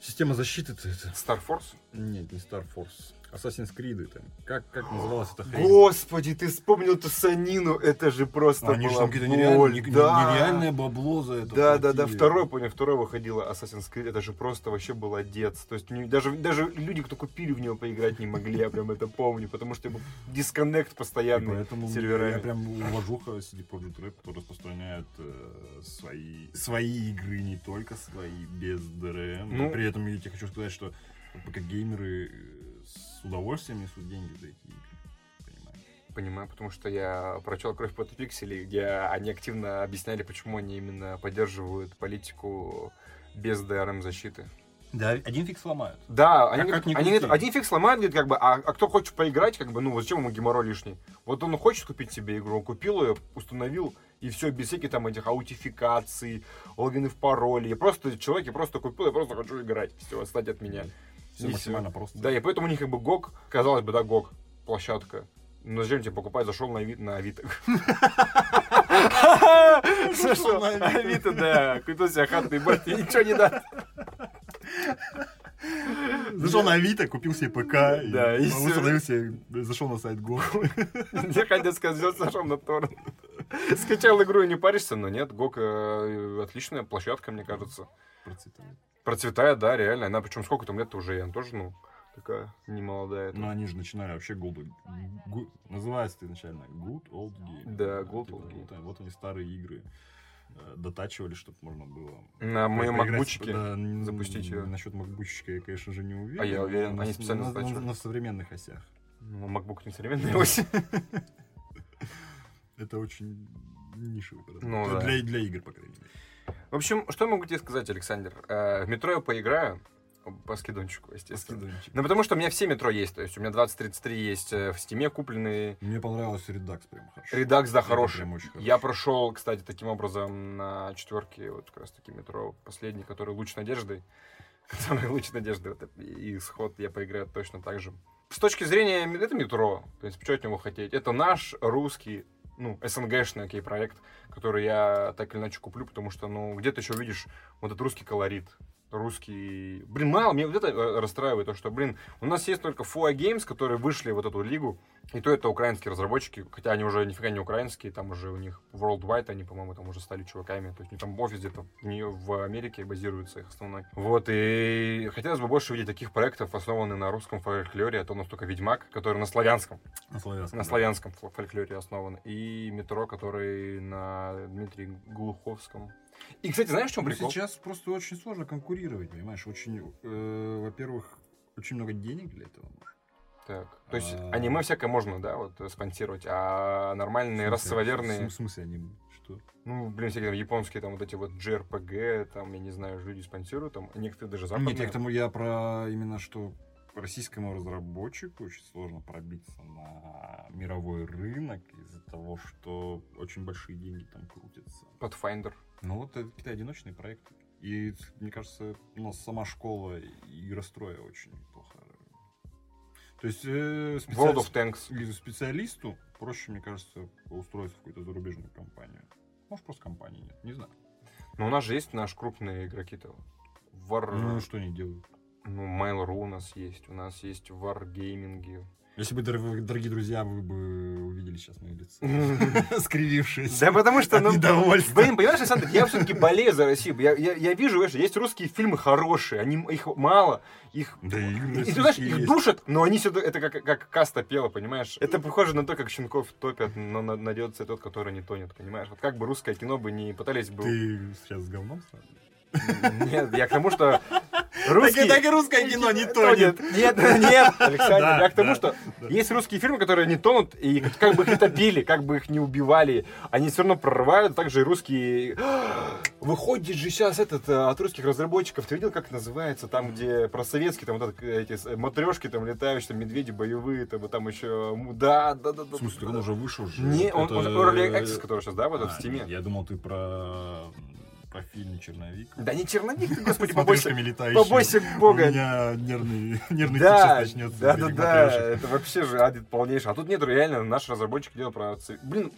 Система защиты-то это... Star Force? Нет, не Star Force. Assassin's Creed это. Как, как называлась эта хрень? Господи, ты вспомнил эту санину, это же просто Они же была там какие-то нереальные, не- да. нереальное бабло за это Да, да, да, платили. второй, понял, второй выходила Assassin's Creed, это же просто вообще был одец. То есть даже, даже люди, кто купили в него поиграть, не могли, я прям это помню, потому что был дисконнект И постоянный поэтому с я серверами. прям уважуха CD Projekt Red, которые распространяют э, свои, свои игры, не только свои, без DRM. Ну. Но при этом я тебе хочу сказать, что пока геймеры э, с удовольствием несут деньги за эти игры. Понимаешь? Понимаю, потому что я прочел «Кровь под пиксели», где они активно объясняли, почему они именно поддерживают политику без DRM-защиты. Да, один фиг сломают. Да, они, как говорят, ни они говорят, один фиг сломает, говорит, как бы, а, а кто хочет поиграть, как бы, ну, зачем ему геморрой лишний? Вот он хочет купить себе игру, он купил ее, установил, и все, без всяких там этих аутификаций, логинов, паролей. Просто человек, я просто купил, я просто хочу играть. Все, отстать от меня. Все И максимально просто. Да, и поэтому у них как бы ГОК, казалось бы, да, ГОК, площадка. Но зачем тебе покупать? Зашел на Авито. На Авито. Зашел на Авито, да. Купил себе хатный бат, тебе ничего не дать. Зашел на Авито, купил себе ПК, Да, и и всё. установил себе, зашел на сайт Go. Я хотел сказать, зашел на торрент. Скачал игру и не паришься, но нет, ГОК э, отличная площадка, мне кажется. Процветает. Процветает, да, реально. Она причем сколько там лет уже, она тоже, ну, такая немолодая. Ну, они же начинали вообще Gold... Good- Называется изначально Good Old Game. Да, Типа, Old Game. Вот, вот они старые игры э, дотачивали, чтобы можно было... На моем макбучике. да, запустить её. Насчет макбучика я, конечно же, не уверен. А я уверен, они специально на, на- на современных осях. Ну, MacBook не современный ось. Это очень нишевый продукт. Ну, да. для, для игр, по крайней мере. В общем, что могу тебе сказать, Александр? Э, В метро я поиграю. По скидончику, естественно. Скидончик. Ну, потому что у меня все метро есть. То есть у меня 2033 есть э, в стиме купленные. Мне понравился Redux прям хорошо. Redux, да, хороший. прям очень хороший. Я прошел, кстати, таким образом на четверке, вот как раз таки метро последний, который луч надежды. Который луч надежды, вот, и исход я поиграю точно так же. С точки зрения, это метро, в принципе, что от него хотеть? Это наш русский, ну, СНГшный, проект, который я так или иначе куплю, потому что, ну, где-то еще видишь вот этот русский колорит. Русский... Блин, мало, мне вот это э, расстраивает, то, что, блин, у нас есть только FUA Games, которые вышли в вот эту лигу, и то это украинские разработчики, хотя они уже нифига не украинские, там уже у них Worldwide, они, по-моему, там уже стали чуваками, то есть у них там офис где-то в, Америке базируется их основной. Вот, и хотелось бы больше видеть таких проектов, основанных на русском фольклоре, а то у нас только Ведьмак, который на славянском, На славянском. на да. славянском фольклоре основан, и Метро, который на Дмитрии Глуховском. И, кстати, знаешь, в чем Ну, прикол? сейчас просто очень сложно конкурировать, понимаешь? Очень, э, во-первых, очень много денег для этого. нужно. Так, то есть А. аниме всякое можно, да, вот спонсировать, а нормальные расововерные... В смысле аниме? Что? Ну, блин, всякие там японские, там вот эти вот JRPG, там, я не знаю, люди спонсируют, там, некоторые даже западные. Нет, я к тому я про именно что российскому разработчику очень сложно пробиться на мировой рынок из-за того, что очень большие деньги там крутятся. Pathfinder. Ну вот это какие-то одиночные проекты. И мне кажется, у нас сама школа игростроя очень плохо. То есть э, специали- World of Tanks. специалисту проще, мне кажется, устроиться в какую-то зарубежную компанию. Может, просто компании нет, не знаю. Но у нас же есть наши крупные игроки-то. War... Ну, что они делают? Ну, Mail.ru у нас есть, у нас есть Wargaming. Если бы, дор- дорогие друзья, вы бы увидели сейчас мои лицо. Скривившиеся. Да потому что, ну, блин, понимаешь, Александр, я все-таки болею за Россию. Я, я, я вижу, знаешь, есть русские фильмы хорошие, они, их мало, их... Да и ты знаешь, их душат, но они сюда, это как, как каста пела, понимаешь? Это похоже на то, как щенков топят, но на- найдется тот, который не тонет, понимаешь? Вот как бы русское кино бы не пытались бы... Ты сейчас с говном? Нет, я к тому, что русские... Так и русское кино не тонет. Нет, нет, Александр, Да, я к тому, да, что да. есть русские фильмы, которые не тонут, и как бы их топили, как бы их не убивали, они все равно прорывают, также и русские... Выходит же сейчас этот э, от русских разработчиков, ты видел, как называется, там, где про советские, там вот это, эти матрешки, там летающие, там медведи боевые, там, там еще... Да, да, да, да. В смысле, он уже вышел же. Не, он, Это- он Early Access, который сейчас, да, вот этот А, в Стиме. Я думал, ты про, про фильм «Черновик». Да не черновик ты, господи, побойся, побойся бога. У меня нервный, нервный Да, начнется. да, да, да, это вообще же адит полнейший. А тут нет, реально, наш разработчик делал про... Блин,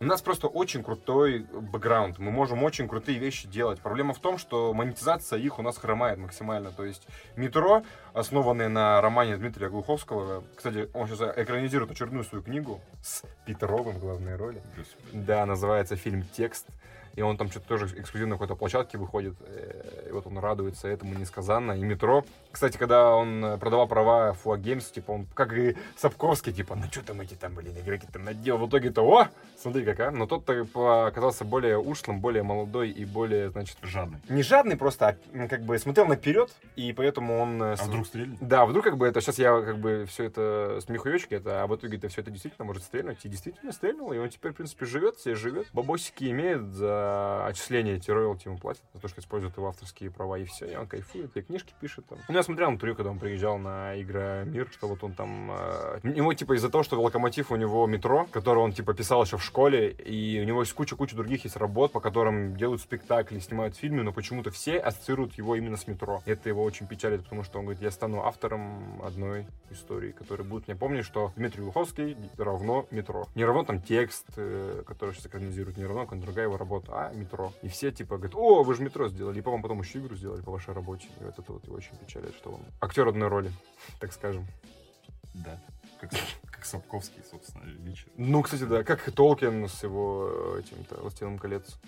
у нас просто очень крутой бэкграунд. Мы можем очень крутые вещи делать. Проблема в том, что монетизация их у нас хромает максимально. То есть метро, основанное на романе Дмитрия Глуховского, кстати, он сейчас экранизирует очередную свою книгу с Питеровым в главной роли. Господи. Да, называется фильм «Текст». И он там что-то тоже эксклюзивно на какой-то площадке выходит. э, И вот он радуется этому несказанно. И метро. Кстати, когда он э, продавал права Фуа Games, типа, он как и Сапковский, типа, ну что там эти там, блин, игроки там наделал. В итоге-то, о, смотри какая. Но тот оказался более ушлым, более молодой и более, значит, Жадный. не жадный просто, а как бы смотрел наперед, и поэтому он... э, А вдруг стрельнет? да, вдруг как бы это сейчас я как бы все это смехуёчки, это, а в итоге это все это действительно может стрельнуть. И действительно стрельнул, и он теперь, в принципе, живет, себе живет. Бабосики имеет за отчисление эти роялти ему платят, за то, что используют его авторские права, и все, и он кайфует, и книжки пишет там. Ну, я смотрел трюк, когда он приезжал на Игра Мир, что вот он там... э, ему, типа, из-за того, что локомотив у него метро, который он, типа, писал еще в школе, и у него есть куча-куча других есть работ, по которым делают спектакли, снимают фильмы, но почему-то все ассоциируют его именно с метро. И это его очень печалит, потому что он говорит, я стану автором одной истории, которая будет мне помнить, что Дмитрий Глуховский равно метро. Не равно там текст, э, который сейчас экранизирует, не равно какая-то другая его работа, а метро. И все типа говорят, о, вы же метро сделали, и по-моему потом еще игру сделали по вашей работе. И вот это вот его очень печалит, что он актер одной роли, так скажем. Да. Как, как Сапковский, собственно, Вичер. Ну, кстати, да, как и Толкин с его э, этим-то «Властелином колец».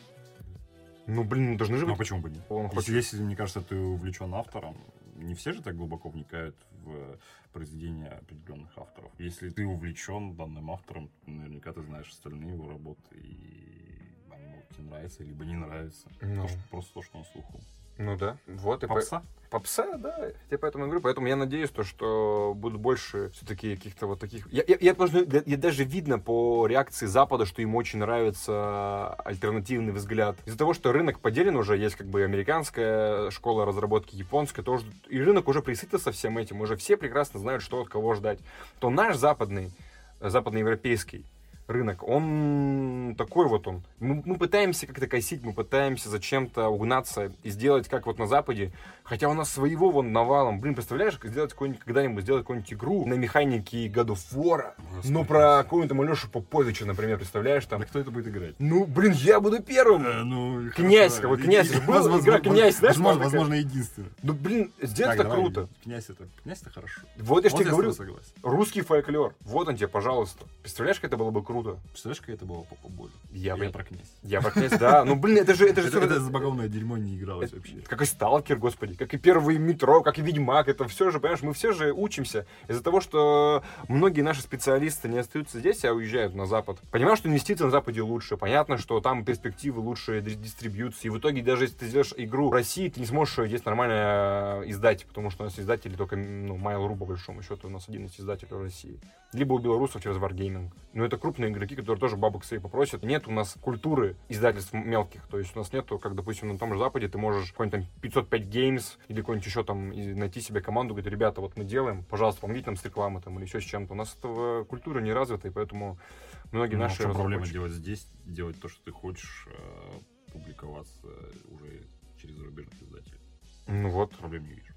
Ну, блин, должны же Ну, а быть... почему бы нет? Он Если, хочет... если, мне кажется, ты увлечен автором, не все же так глубоко вникают в произведения определенных авторов. Если ты увлечен данным автором, наверняка ты знаешь остальные его работы, и они могут тебе нравиться, либо не нравиться. Ну. То, что- просто то, что на слуху. Ну да, вот. И по- Попса? Попса, да, я поэтому говорю. Поэтому я надеюсь, то, что будут больше все-таки каких-то вот таких... Я, я, я, я- я даже видно по реакции Запада, что им очень нравится альтернативный взгляд. Из-за того, что рынок поделен уже, есть как бы американская школа разработки, японская тоже, и рынок уже присытился всем этим, уже все прекрасно знают, что от кого ждать. То наш западный, западноевропейский рынок, он такой вот он. Мы, мы пытаемся как-то косить, мы пытаемся зачем-то угнаться и сделать как вот на Западе, хотя у нас своего вон навалом. Блин, представляешь, сделать какой-нибудь, когда-нибудь сделать какую-нибудь игру на механике God of War, ну про какого-нибудь там Алешу Поповича, например, представляешь, там. Да кто это будет играть? Ну, блин, я буду первым. Э, ну, Князь, хорошо. какой князь же был, Возможно, игра «Князь», знаешь, возможно, возможно, единственный. Ну, блин, сделать Так, это давай, круто. Князь это, князь это хорошо. Вот я же тебе говорю, русский фольклор. Вот он тебе, пожалуйста. Представляешь, как это было бы круто? Представляешь, какая это была попа боль? Я, Я бы- про князь. я про князь, да. Ну, блин, это же, это же Это, всё- это забагованное дерьмо не игралось вообще. Как и Сталкер, господи, как и первый метро, как и Ведьмак, это все же, понимаешь, мы все же учимся из-за того, что многие наши специалисты не остаются здесь, а уезжают на Запад. Понимаю, что инвестиции на Западе лучше, понятно, что там перспективы лучше ди- дистрибьюции, и в итоге даже если ты сделаешь игру в России, ты не сможешь ее здесь нормально э, издать, потому что у нас издатели только, ну, Mail.ru, по большому счету, у нас один из издателей в России. Либо у белорусов через Wargaming. Но это крупные игроки, которые тоже бабок свои попросят. Нет у нас культуры издательств мелких. То есть у нас нету, как, допустим, на том же Западе, ты можешь какой-нибудь там 505 Games или какой-нибудь еще там найти себе команду, говорить, ребята, вот мы делаем, пожалуйста, помогите нам с рекламой там или еще с чем-то. У нас этого культура не развита, и поэтому многие Ну, а наши проблема разработчики- делать здесь, делать то, что ты хочешь, э, публиковаться уже через зарубежных издателей? Ну вот. Проблем не вижу.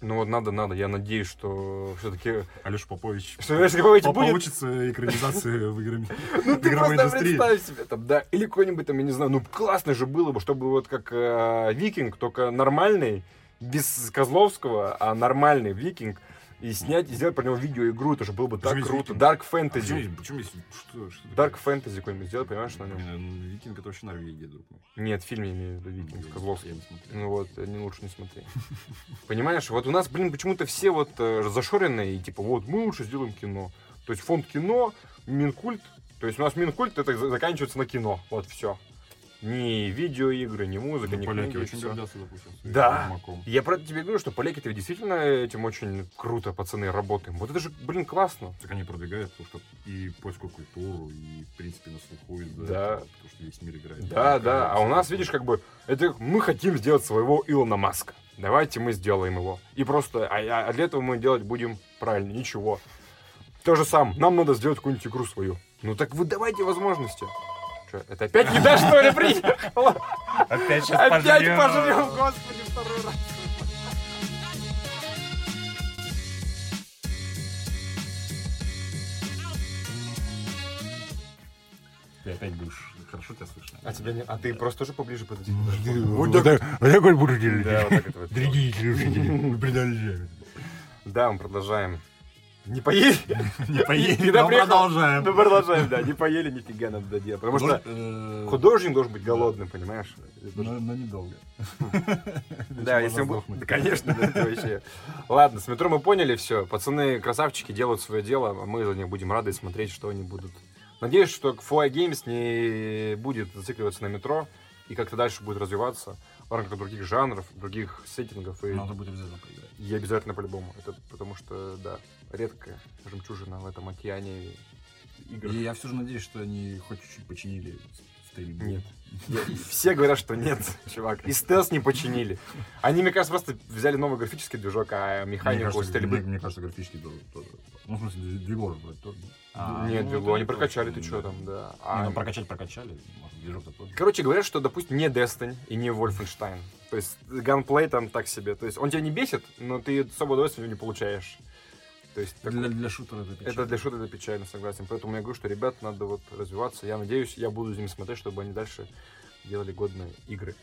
Ну вот надо, надо. Я надеюсь, что все-таки... Алеша Попович Что Алеша Попович по- будет? получится экранизация в играми. Ну ты просто представь себе там, да. Или какой-нибудь там, я не знаю, ну классно же было бы, чтобы вот как э, Викинг, только нормальный, без Козловского, а нормальный Викинг, и снять, и сделать про него видеоигру, это же было бы так Почему есть круто. Dark А Почему Fantasy. есть- почему есть... Что? что Dark такое? Fantasy какой-нибудь сделать, понимаешь, на нем? Блин, Викинг это вообще Норвегия, друг мой. Нет, в фильме я имею в виду Викинг с Козловским. Ну вот, э, не лучше не смотри. Понимаешь, вот у нас, блин, почему-то все вот э, зашоренные, и типа, вот, мы лучше сделаем кино. То есть фонд кино, Минкульт, то есть у нас Минкульт это за- заканчивается на кино, вот все. Ни видеоигры, ни музыка, Ну, ни поляки книги, очень гордятся, допустим, Да. Ведьмаком. Я про тебе говорю, что поляки-то действительно этим очень круто, пацаны, работаем. Вот это же, блин, классно. Так они продвигают, потому что и польскую культуру, и, в принципе, на слуху из-за Да. этого, потому что весь мир играет. Да, да. А у нас, видишь, как бы, это мы хотим сделать своего Илона Маска. Давайте мы сделаем его. И просто, а, а для этого мы делать будем правильно, ничего. То же самое, нам надо сделать какую-нибудь игру свою. Ну так вы давайте возможности. Что, это опять еда, что ли, приехала? Опять сейчас Опять пожрем, господи, второй раз. Ты опять будешь... Хорошо тебя слышно? А тебя не... А ты просто тоже поближе подойди. Вот так вот буду делать. Да, вот так это вот. Дорогие слушатели, продолжаем. Да, мы продолжаем. Не поели? Не поели, но продолжаем. Ну, продолжаем, да. Не поели, нифига надо доделать. Потому что э, художник должен быть голодным, понимаешь? Но недолго. Да, если мы... сдохнуть. Да, конечно, да, вообще... Ладно, с метро мы поняли все. Пацаны, красавчики, делают свое дело, а мы за них будем рады смотреть, что они будут. Надеюсь, что Fly Games не будет зацикливаться на метро и как-то дальше будет развиваться в рамках других жанров, других сеттингов. И, Надо будет обязательно поиграть. и обязательно по-любому. Это потому что, да, редкая жемчужина в этом океане игр. И я все же надеюсь, что они хоть чуть-чуть починили стрельбу. Нет. Я- все говорят, что нет, чувак. И стелс не починили. Они, мне кажется, просто взяли новый графический движок, а Мне механику кажется, стрельбы... мне, мне кажется, графический тоже. тоже. Ну, в смысле, двигор вроде тоже. А, Нет, ну, они не прокачали, ты что там, да. Не, А, ну прокачать прокачали, может, движок-то тоже. Короче, говорят, что, допустим, не Destiny и не Wolfenstein. То есть ганплей там так себе. То есть он тебя не бесит, но ты особо удовольствия не получаешь. То есть такой- Для, для шутера это печально. это для шуток это печально, согласен. Поэтому я говорю, что ребят надо вот развиваться. Я надеюсь, я буду за ними смотреть, чтобы они дальше делали годные игры.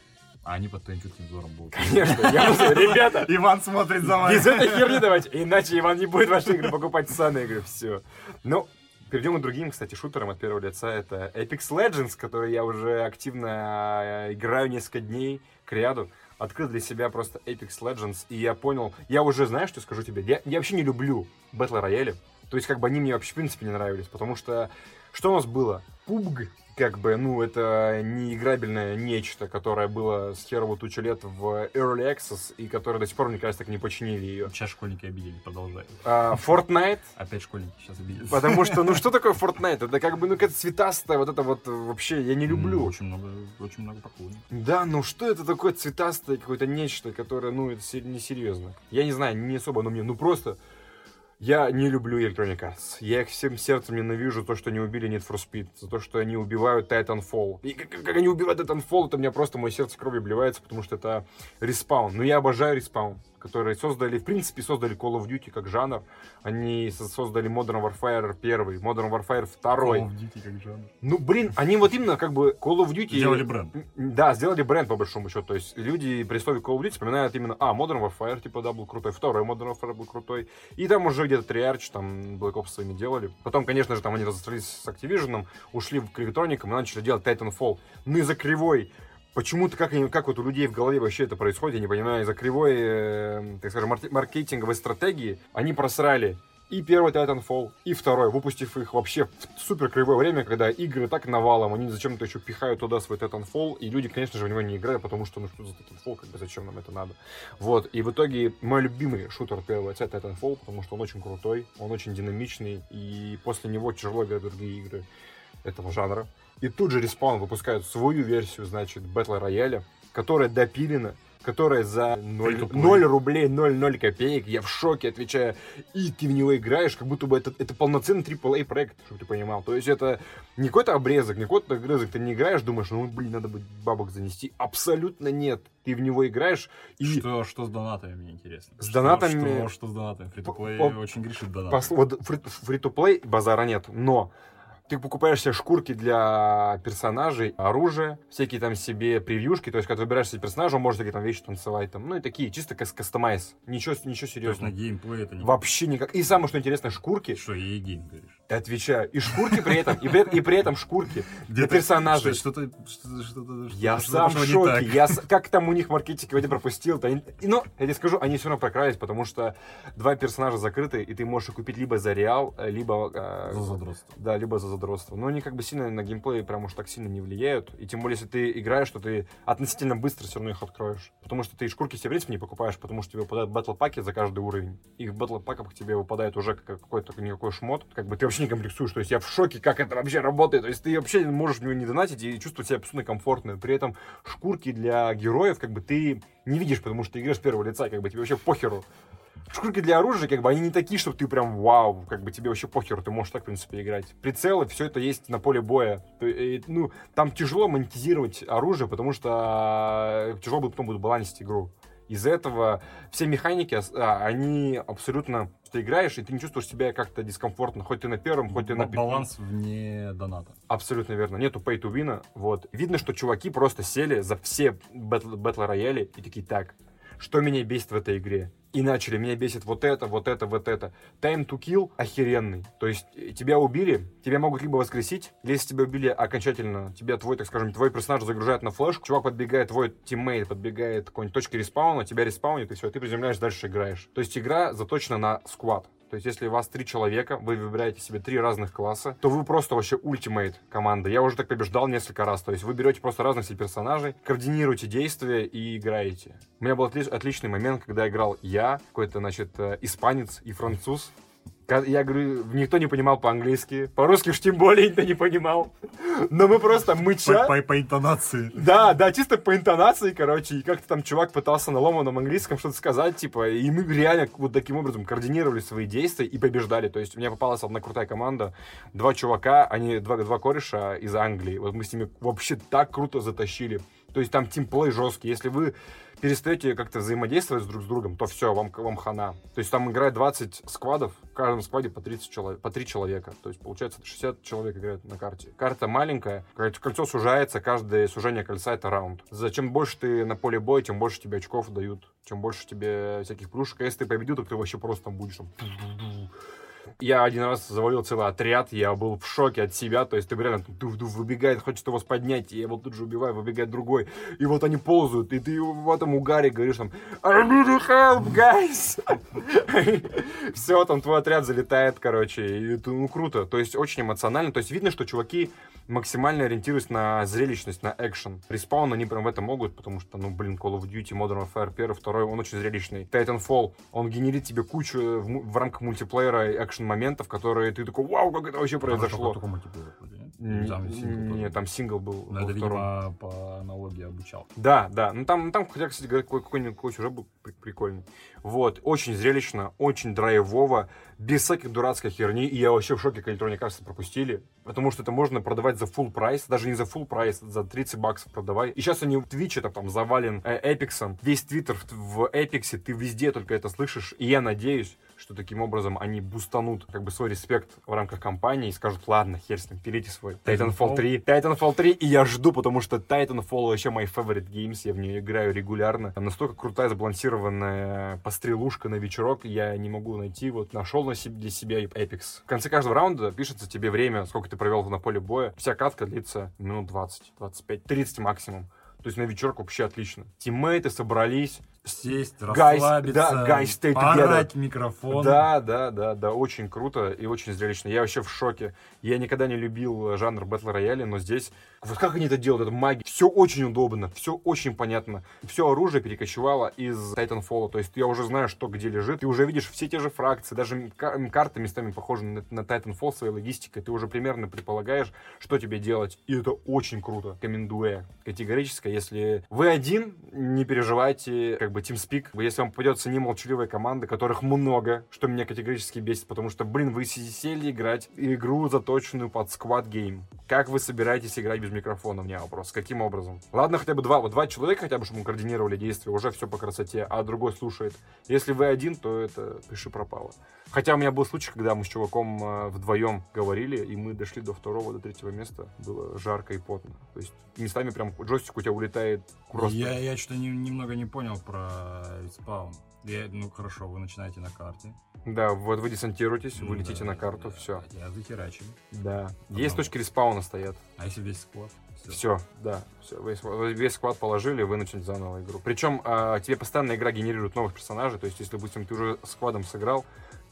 А они под твоим чутким взором будут. Конечно, я ребята, Иван смотрит за без этой херни давайте, иначе Иван не будет ваши игры покупать сами игры, все. Ну, перейдем к другим, кстати, шутерам от первого лица. Это Apex Legends, который я уже активно э, играю несколько дней к ряду. Открыл для себя просто Apex Legends, и я понял, я уже, знаешь, что скажу тебе, я, я вообще не люблю батл рояли. То есть, как бы они мне вообще, в принципе, не нравились, потому что что у нас было? PUBG, как бы, ну, это неиграбельное нечто, которое было с херово тучу лет в Early Access, и которое до сих пор, мне кажется, так не починили ее. Сейчас школьники обидели, продолжай. А, Fortnite, Опять школьники сейчас обидели. потому что, ну, что такое Fortnite? Это как бы, ну, какая-то цветастая, вот это вот, э, вообще, я не люблю. Очень много, очень много поклонников. Да, ну что это такое цветастое какое-то нечто, которое, ну, это се- несерьезно. Я не знаю, не особо, но мне, ну просто... Я не люблю Electronic Arts. Я их всем сердцем ненавижу, то, что они убили Need for Speed, за то, что они убивают Titanfall. И как, как они убивают Titanfall, это у меня просто мое сердце кровью обливается, потому что это Respawn. Но я обожаю Respawn, которые создали, в принципе, создали Call of Duty как жанр. Они со- создали Modern Warfare 1, Modern Warfare 2. Call of Duty как жанр. Ну, блин, они вот именно как бы Call of Duty... Сделали бренд. Да, сделали бренд, по большому счету. То есть люди при слове Call of Duty вспоминают именно, а, Modern Warfare, типа, да, был крутой, второй Modern Warfare был крутой. И там уже где-то Triarch, там, Black Ops своими делали. Потом, конечно же, там они разостались с Activision, ушли в Electronic и начали делать Titanfall. Ну, из-за кривой Почему-то, как, как вот у людей в голове вообще это происходит, я не понимаю, из-за кривой, э, так скажем, маркетинговой стратегии они просрали и первый Titanfall, и второй, выпустив их вообще в супер кривое время, когда игры так навалом, они зачем-то еще пихают туда свой Titanfall, и люди, конечно же, в него не играют, потому что, ну что за Titanfall, как бы зачем нам это надо. Вот, и в итоге мой любимый шутер первого лица Titanfall, потому что он очень крутой, он очень динамичный, и после него тяжело играть другие игры этого жанра. И тут же Respawn выпускают свою версию, значит, Battle Royale, которая допилена, которая за 0, Free-to-play. 0 рублей, 0,0 копеек. Я в шоке, отвечаю. И ты в него играешь, как будто бы это, это полноценный AAA проект, чтобы ты понимал. То есть это не какой-то обрезок, не какой-то обрезок. Ты не играешь, думаешь, ну, блин, надо бы бабок занести. Абсолютно нет. Ты в него играешь, и Что, что с донатами, мне интересно. С Что- донатами- Что, что с донатами? Free-to-play очень грешит донатами. Пос- вот free- free-to-play базара нет, но ты покупаешь себе шкурки для персонажей, оружие, всякие там себе превьюшки, то есть, когда выбираешь себе персонажа, он может такие там вещи танцевать, там, ну и такие, чисто как customize. Ничего, ничего То есть на серьезного. геймплей это не... Вообще никак. И самое, что интересно, шкурки, Что, и game, говоришь? Отвечаю, и шкурки при этом, и при, и при этом шкурки для персонажей. Что- Что-то... что-то- что-то- Я что-то сам в шоке. Я, как там у них маркетинг вроде пропустил. -то. И, ну, я тебе скажу, они все равно прокрались, потому что два персонажа закрыты, и ты можешь их купить либо за реал, э, либо... э, За задротство. Да, либо за задротство. Но они как бы сильно на геймплей прям уж так сильно не влияют. И тем более, если ты играешь, то ты относительно быстро все равно их откроешь. Потому что ты шкурки себе в принципе не покупаешь, потому что тебе выпадают батл паки за каждый уровень. И в батл паках тебе выпадает уже как- какой-то никакой шмот. Как бы ты вообще не комплексуешь. То есть я в шоке, как это вообще работает. То есть ты вообще можешь в него не донатить и чувствовать себя абсолютно комфортно. При этом шкурки для героев как бы ты не видишь, потому что ты играешь с первого лица, как бы тебе вообще похеру. Шкурки для оружия, как бы, они не такие, чтобы ты прям вау, как бы тебе вообще похер, ты можешь так, в принципе, играть. Прицелы, все это есть на поле боя. И, ну, там тяжело монетизировать оружие, потому что э, тяжело будет потом будет балансить игру. Из-за этого все механики, ос- а, они абсолютно... Ты играешь, и ты не чувствуешь себя как-то дискомфортно, хоть ты на первом, хоть ты на Баланс вне доната. Абсолютно верно. Нету pay to win. Вот. Видно, что чуваки просто сели за все бэтл рояли и такие, так, что меня бесит в этой игре? И начали, меня бесит вот это, вот это, вот это. Time to kill охеренный. То есть э, тебя убили, тебя могут либо воскресить, если тебя убили окончательно, тебя твой, так скажем, твой персонаж загружает на флешку, чувак подбегает, твой teammate подбегает к какой-нибудь точке респауна, тебя респаунит, и все, ты приземляешь, дальше играешь. То есть игра заточена на squad. То есть, если у вас три человека, вы выбираете себе три разных класса, то вы просто вообще ultimate команда. Я уже так побеждал несколько раз. То есть, вы берете просто разных себе персонажей, координируете действия и играете. У меня был отли- отличный момент, когда играл я, какой-то, значит, э, испанец и француз. Я говорю, никто не понимал по-английски. По-русски уж тем более никто не понимал. Но мы просто мыча... По, по- по интонации. Да, да, чисто по интонации, короче, и как-то там чувак пытался на ломаном английском что-то сказать, типа, и мы реально вот таким образом координировали свои действия и побеждали. То есть у меня попалась одна крутая команда, два чувака, они два, два кореша из Англии. Вот мы с ними вообще так круто затащили. То есть там тимплей жесткий. Если вы перестаете как-то взаимодействовать друг с другом, то все, вам, вам хана. То есть там играет 20 сквадов, в каждом скваде по, 30 человек, по 3 человека. То есть получается 60 человек играют на карте. Карта маленькая, кольцо сужается, каждое сужение кольца это раунд. Зачем больше ты на поле боя, тем больше тебе очков дают, чем больше тебе всяких плюшек. А если ты победил, то ты вообще просто там будешь там я один раз завалил целый отряд, я был в шоке от себя, то есть ты реально дув-дув выбегает, хочет его поднять, и я его тут же убиваю, выбегает другой, и вот они ползают, и ты в этом угаре говоришь там I need help, guys! Все, там твой отряд залетает, короче, и это, ну, круто, то есть очень эмоционально, то есть видно, что чуваки максимально ориентируясь на зрелищность, на экшен. Респаун они прям в это могут, потому что, ну, блин, Call of Duty, Modern Warfare 1, второй, он очень зрелищный. Titanfall, он генерит тебе кучу в, в рамках мультиплеера экшен моментов, которые ты такой, вау, как это вообще произошло. Только мультиплеер, нет? Там Нет, там сингл был. Но это, видимо, по аналогии обучал. Да, да. Ну там, там хотя, кстати какой-нибудь какой сюжет был прикольный. Вот, очень зрелищно, очень драйвово, без всяких дурацкой херни. И я вообще в шоке, как Electronic Arts пропустили. Потому что это можно продавать за full price, даже не за full price, за 30 баксов продавай. И сейчас они в Twitch это там завален э, Apex ом. Весь твиттер в Apex е, ты везде только это слышишь. И я надеюсь, что таким образом они бустанут как бы свой респект в рамках компании и скажут, ладно, хер с ним, пилите свой Titanfall 3. Titanfall 3, и я жду, потому что Titanfall вообще мой favorite games, я в нее играю регулярно. Там настолько крутая, сбалансированная пострелушка на вечерок, я не могу найти. Вот нашел на себе, для себя Apex. В конце каждого раунда пишется тебе время, сколько ты провел на поле боя. Вся катка длится минут 20, 25, 30 максимум. То есть на вечерок вообще отлично. Тиммейты собрались, сесть, расслабиться, да, guys, stay микрофон. Да, да, да, да, очень круто и очень зрелищно. Я вообще в шоке. Я никогда не любил жанр батл рояля, но здесь, вот как они это делают, это магия. Все очень удобно, все очень понятно. Все оружие перекочевало из Titanfall, то есть я уже знаю, что где лежит. Ты уже видишь все те же фракции, даже карты местами похожи на, на Titanfall своей логистикой. Ты уже примерно предполагаешь, что тебе делать. И это очень круто. Рекомендую категорически. Если вы один, не переживайте, как бы TeamSpeak, если вам попадется не молчаливая команда, которых много, что меня категорически бесит, потому что, блин, вы сели играть игру, заточенную под сквад гейм. Как вы собираетесь играть без микрофона? У меня вопрос. Каким образом? Ладно, хотя бы два, вот два человека хотя бы, чтобы координировали действия, уже все по красоте, а другой слушает. Если вы один, то это пиши пропало. Хотя у меня был случай, когда мы с чуваком э, вдвоем говорили, и мы дошли до второго, до третьего места. Было жарко и потно. То есть местами прям джойстик у тебя улетает просто. Я, я что-то не, немного не понял про спаун. Я, ну хорошо, вы начинаете на карте. Да, вот вы десантируетесь, вы летите да, на карту, да, все. Я захерачу. Да. Потом... Есть точки респауна стоят. А если весь склад? Все, все да. Все, весь, весь склад положили, вы начнете заново игру. Причем а, тебе постоянно игра генерирует новых персонажей. То есть, если, допустим, ты уже складом сыграл,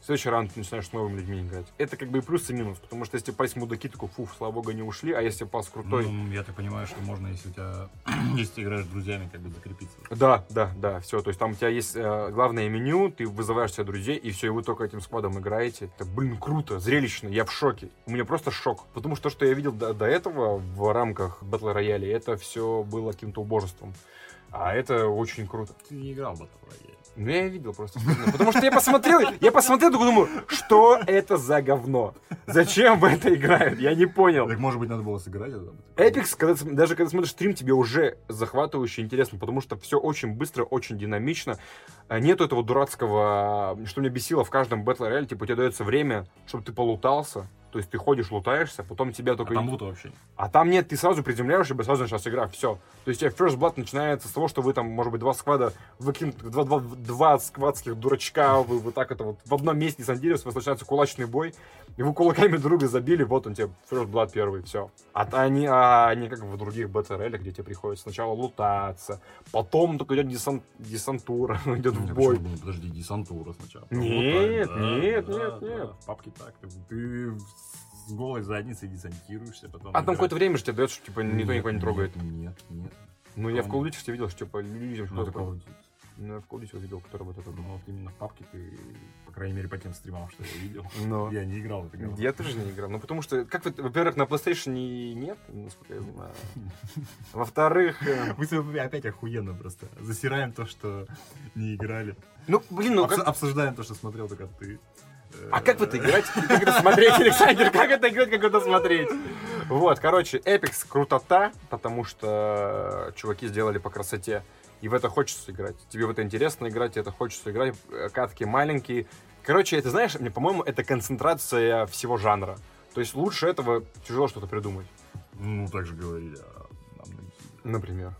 в следующий раунд ты начинаешь с новыми людьми играть. Это как бы и плюс, и минус, потому что если пасть мудаки, такой, фу, слава богу, не ушли, а если пас крутой... Ну, я так понимаю, что можно, если у тебя, если ты играешь с друзьями, как бы закрепиться. Да, да, да, все, то есть там у тебя есть э, главное меню, ты вызываешь себе друзей, и все, и вы только этим складом играете. Это, блин, круто, зрелищно, я в шоке. У меня просто шок, потому что то, что я видел до, до этого в рамках Battle Royale, это все было каким-то убожеством. А это очень круто. Ты не играл в Battle Royale. Ну, я видел просто. Потому что я посмотрел, я посмотрел, такой думаю, что это за говно? Зачем в это играют? Я не понял. Так, может быть, надо было сыграть это? Эпикс, когда, даже когда смотришь стрим, тебе уже захватывающе интересно, потому что все очень быстро, очень динамично. А нету этого дурацкого, что меня бесило в каждом Battle Royale, типа, тебе дается время, чтобы ты полутался, то есть ты ходишь, лутаешься, потом тебя только... А там лута вообще А там нет, ты сразу приземляешься, сразу началась игра, все. То есть у тебя First Blood начинается с того, что вы там, может быть, два сквада, выкинут, два, два, два сквадских дурачка, вы вот так это вот в одном месте десантируетесь, у вас начинается кулачный бой, и вы кулаками друга забили, вот он тебе First Blood первый, все. А они, а они как в других БТРЛ, где тебе приходится сначала лутаться, потом только идет десант, десантура, идет в бой. Подожди, десантура сначала. Нет, нет, нет, нет. Папки так, ты с голой задницей десантируешься, потом... А там какое-то время же тебе дает, что типа никто никого не трогает. Нет, нет. Ну, я в Call of видел, что типа людям что-то такое. Ну, я в Call видел, который вот это думал. Вот именно в папке ты, по крайней мере, по тем стримам, что я видел. Но... Я не играл в это Я тоже не играл. Ну, потому что, как во-первых, на PlayStation нет, насколько я знаю. Во-вторых... Э, Мы опять охуенно просто засираем то, что не играли. Ну, блин, ну... Обсуждаем то, что смотрел только ты. А как в это играть? Как это смотреть, Александр? Как это играть, как это смотреть? Вот, короче, Эпикс крутота, потому что чуваки сделали по красоте. И в это хочется играть. Тебе в это интересно играть, это хочется играть. Э, Катки маленькие. Короче, это, знаешь, мне, по-моему, это концентрация всего жанра. То есть лучше этого тяжело что-то придумать. Ну, так же говорили о. Например.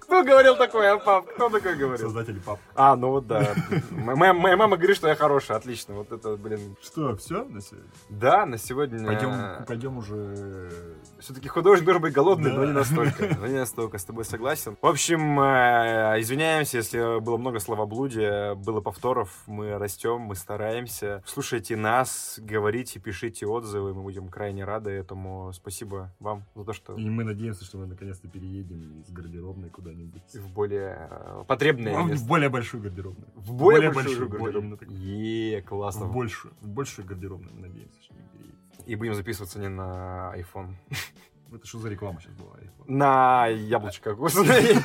Кто говорил такое, а пап? Кто такое говорил? Создатели папок. А, ну вот да. Моя, мама говорит, что я хороший, отлично. Вот это, блин. Что, все на сегодня? Да, на сегодня... Пойдем уже... Все-таки художник должен быть голодный, Да. но не настолько. Но не настолько, с тобой согласен. В общем, э, извиняемся, если было много словоблудия, было повторов. Мы растем, мы стараемся. Слушайте нас, говорите, пишите отзывы, мы будем крайне рады этому. Спасибо вам за то, что И мы надеемся, что мы наконец-то переедем из гардеробной куда-нибудь. в более э, потребное В место. более большую гардеробную. В более более большую большую, гардеробную. Е, классно. В большую. В большую гардеробную мы надеемся, что мы переедем. И будем записываться не на iPhone. Это что за реклама сейчас была? На яблочко вкусное.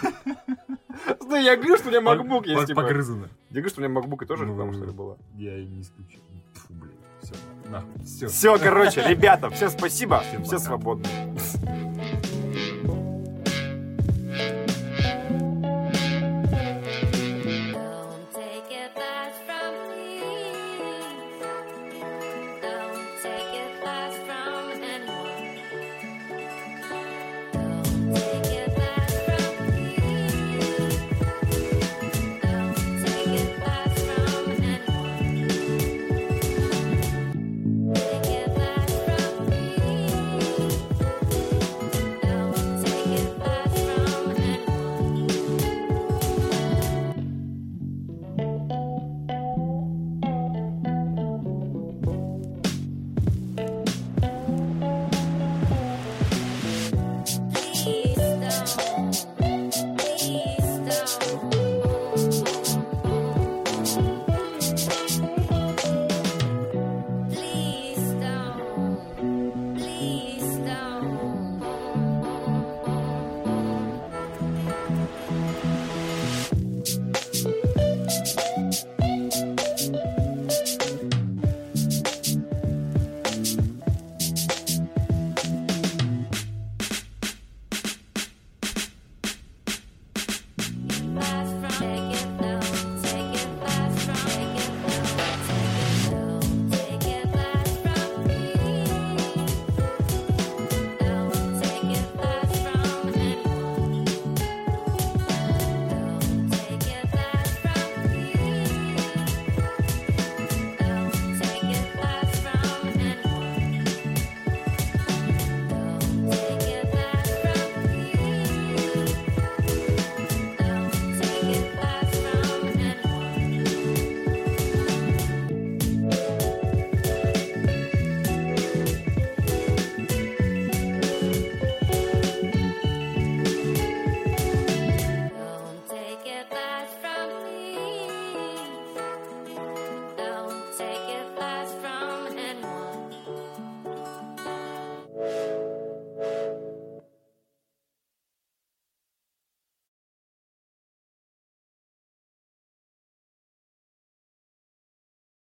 Ну, я говорю, что у меня MacBook есть, типа. Погрызано. Я говорю, что у меня MacBook и тоже Ну, реклама, что ли, была. Я и не исключил. Фу, блин. Все, нахуй. Все. Все, короче, ребята, всем спасибо. Всем Все свободны.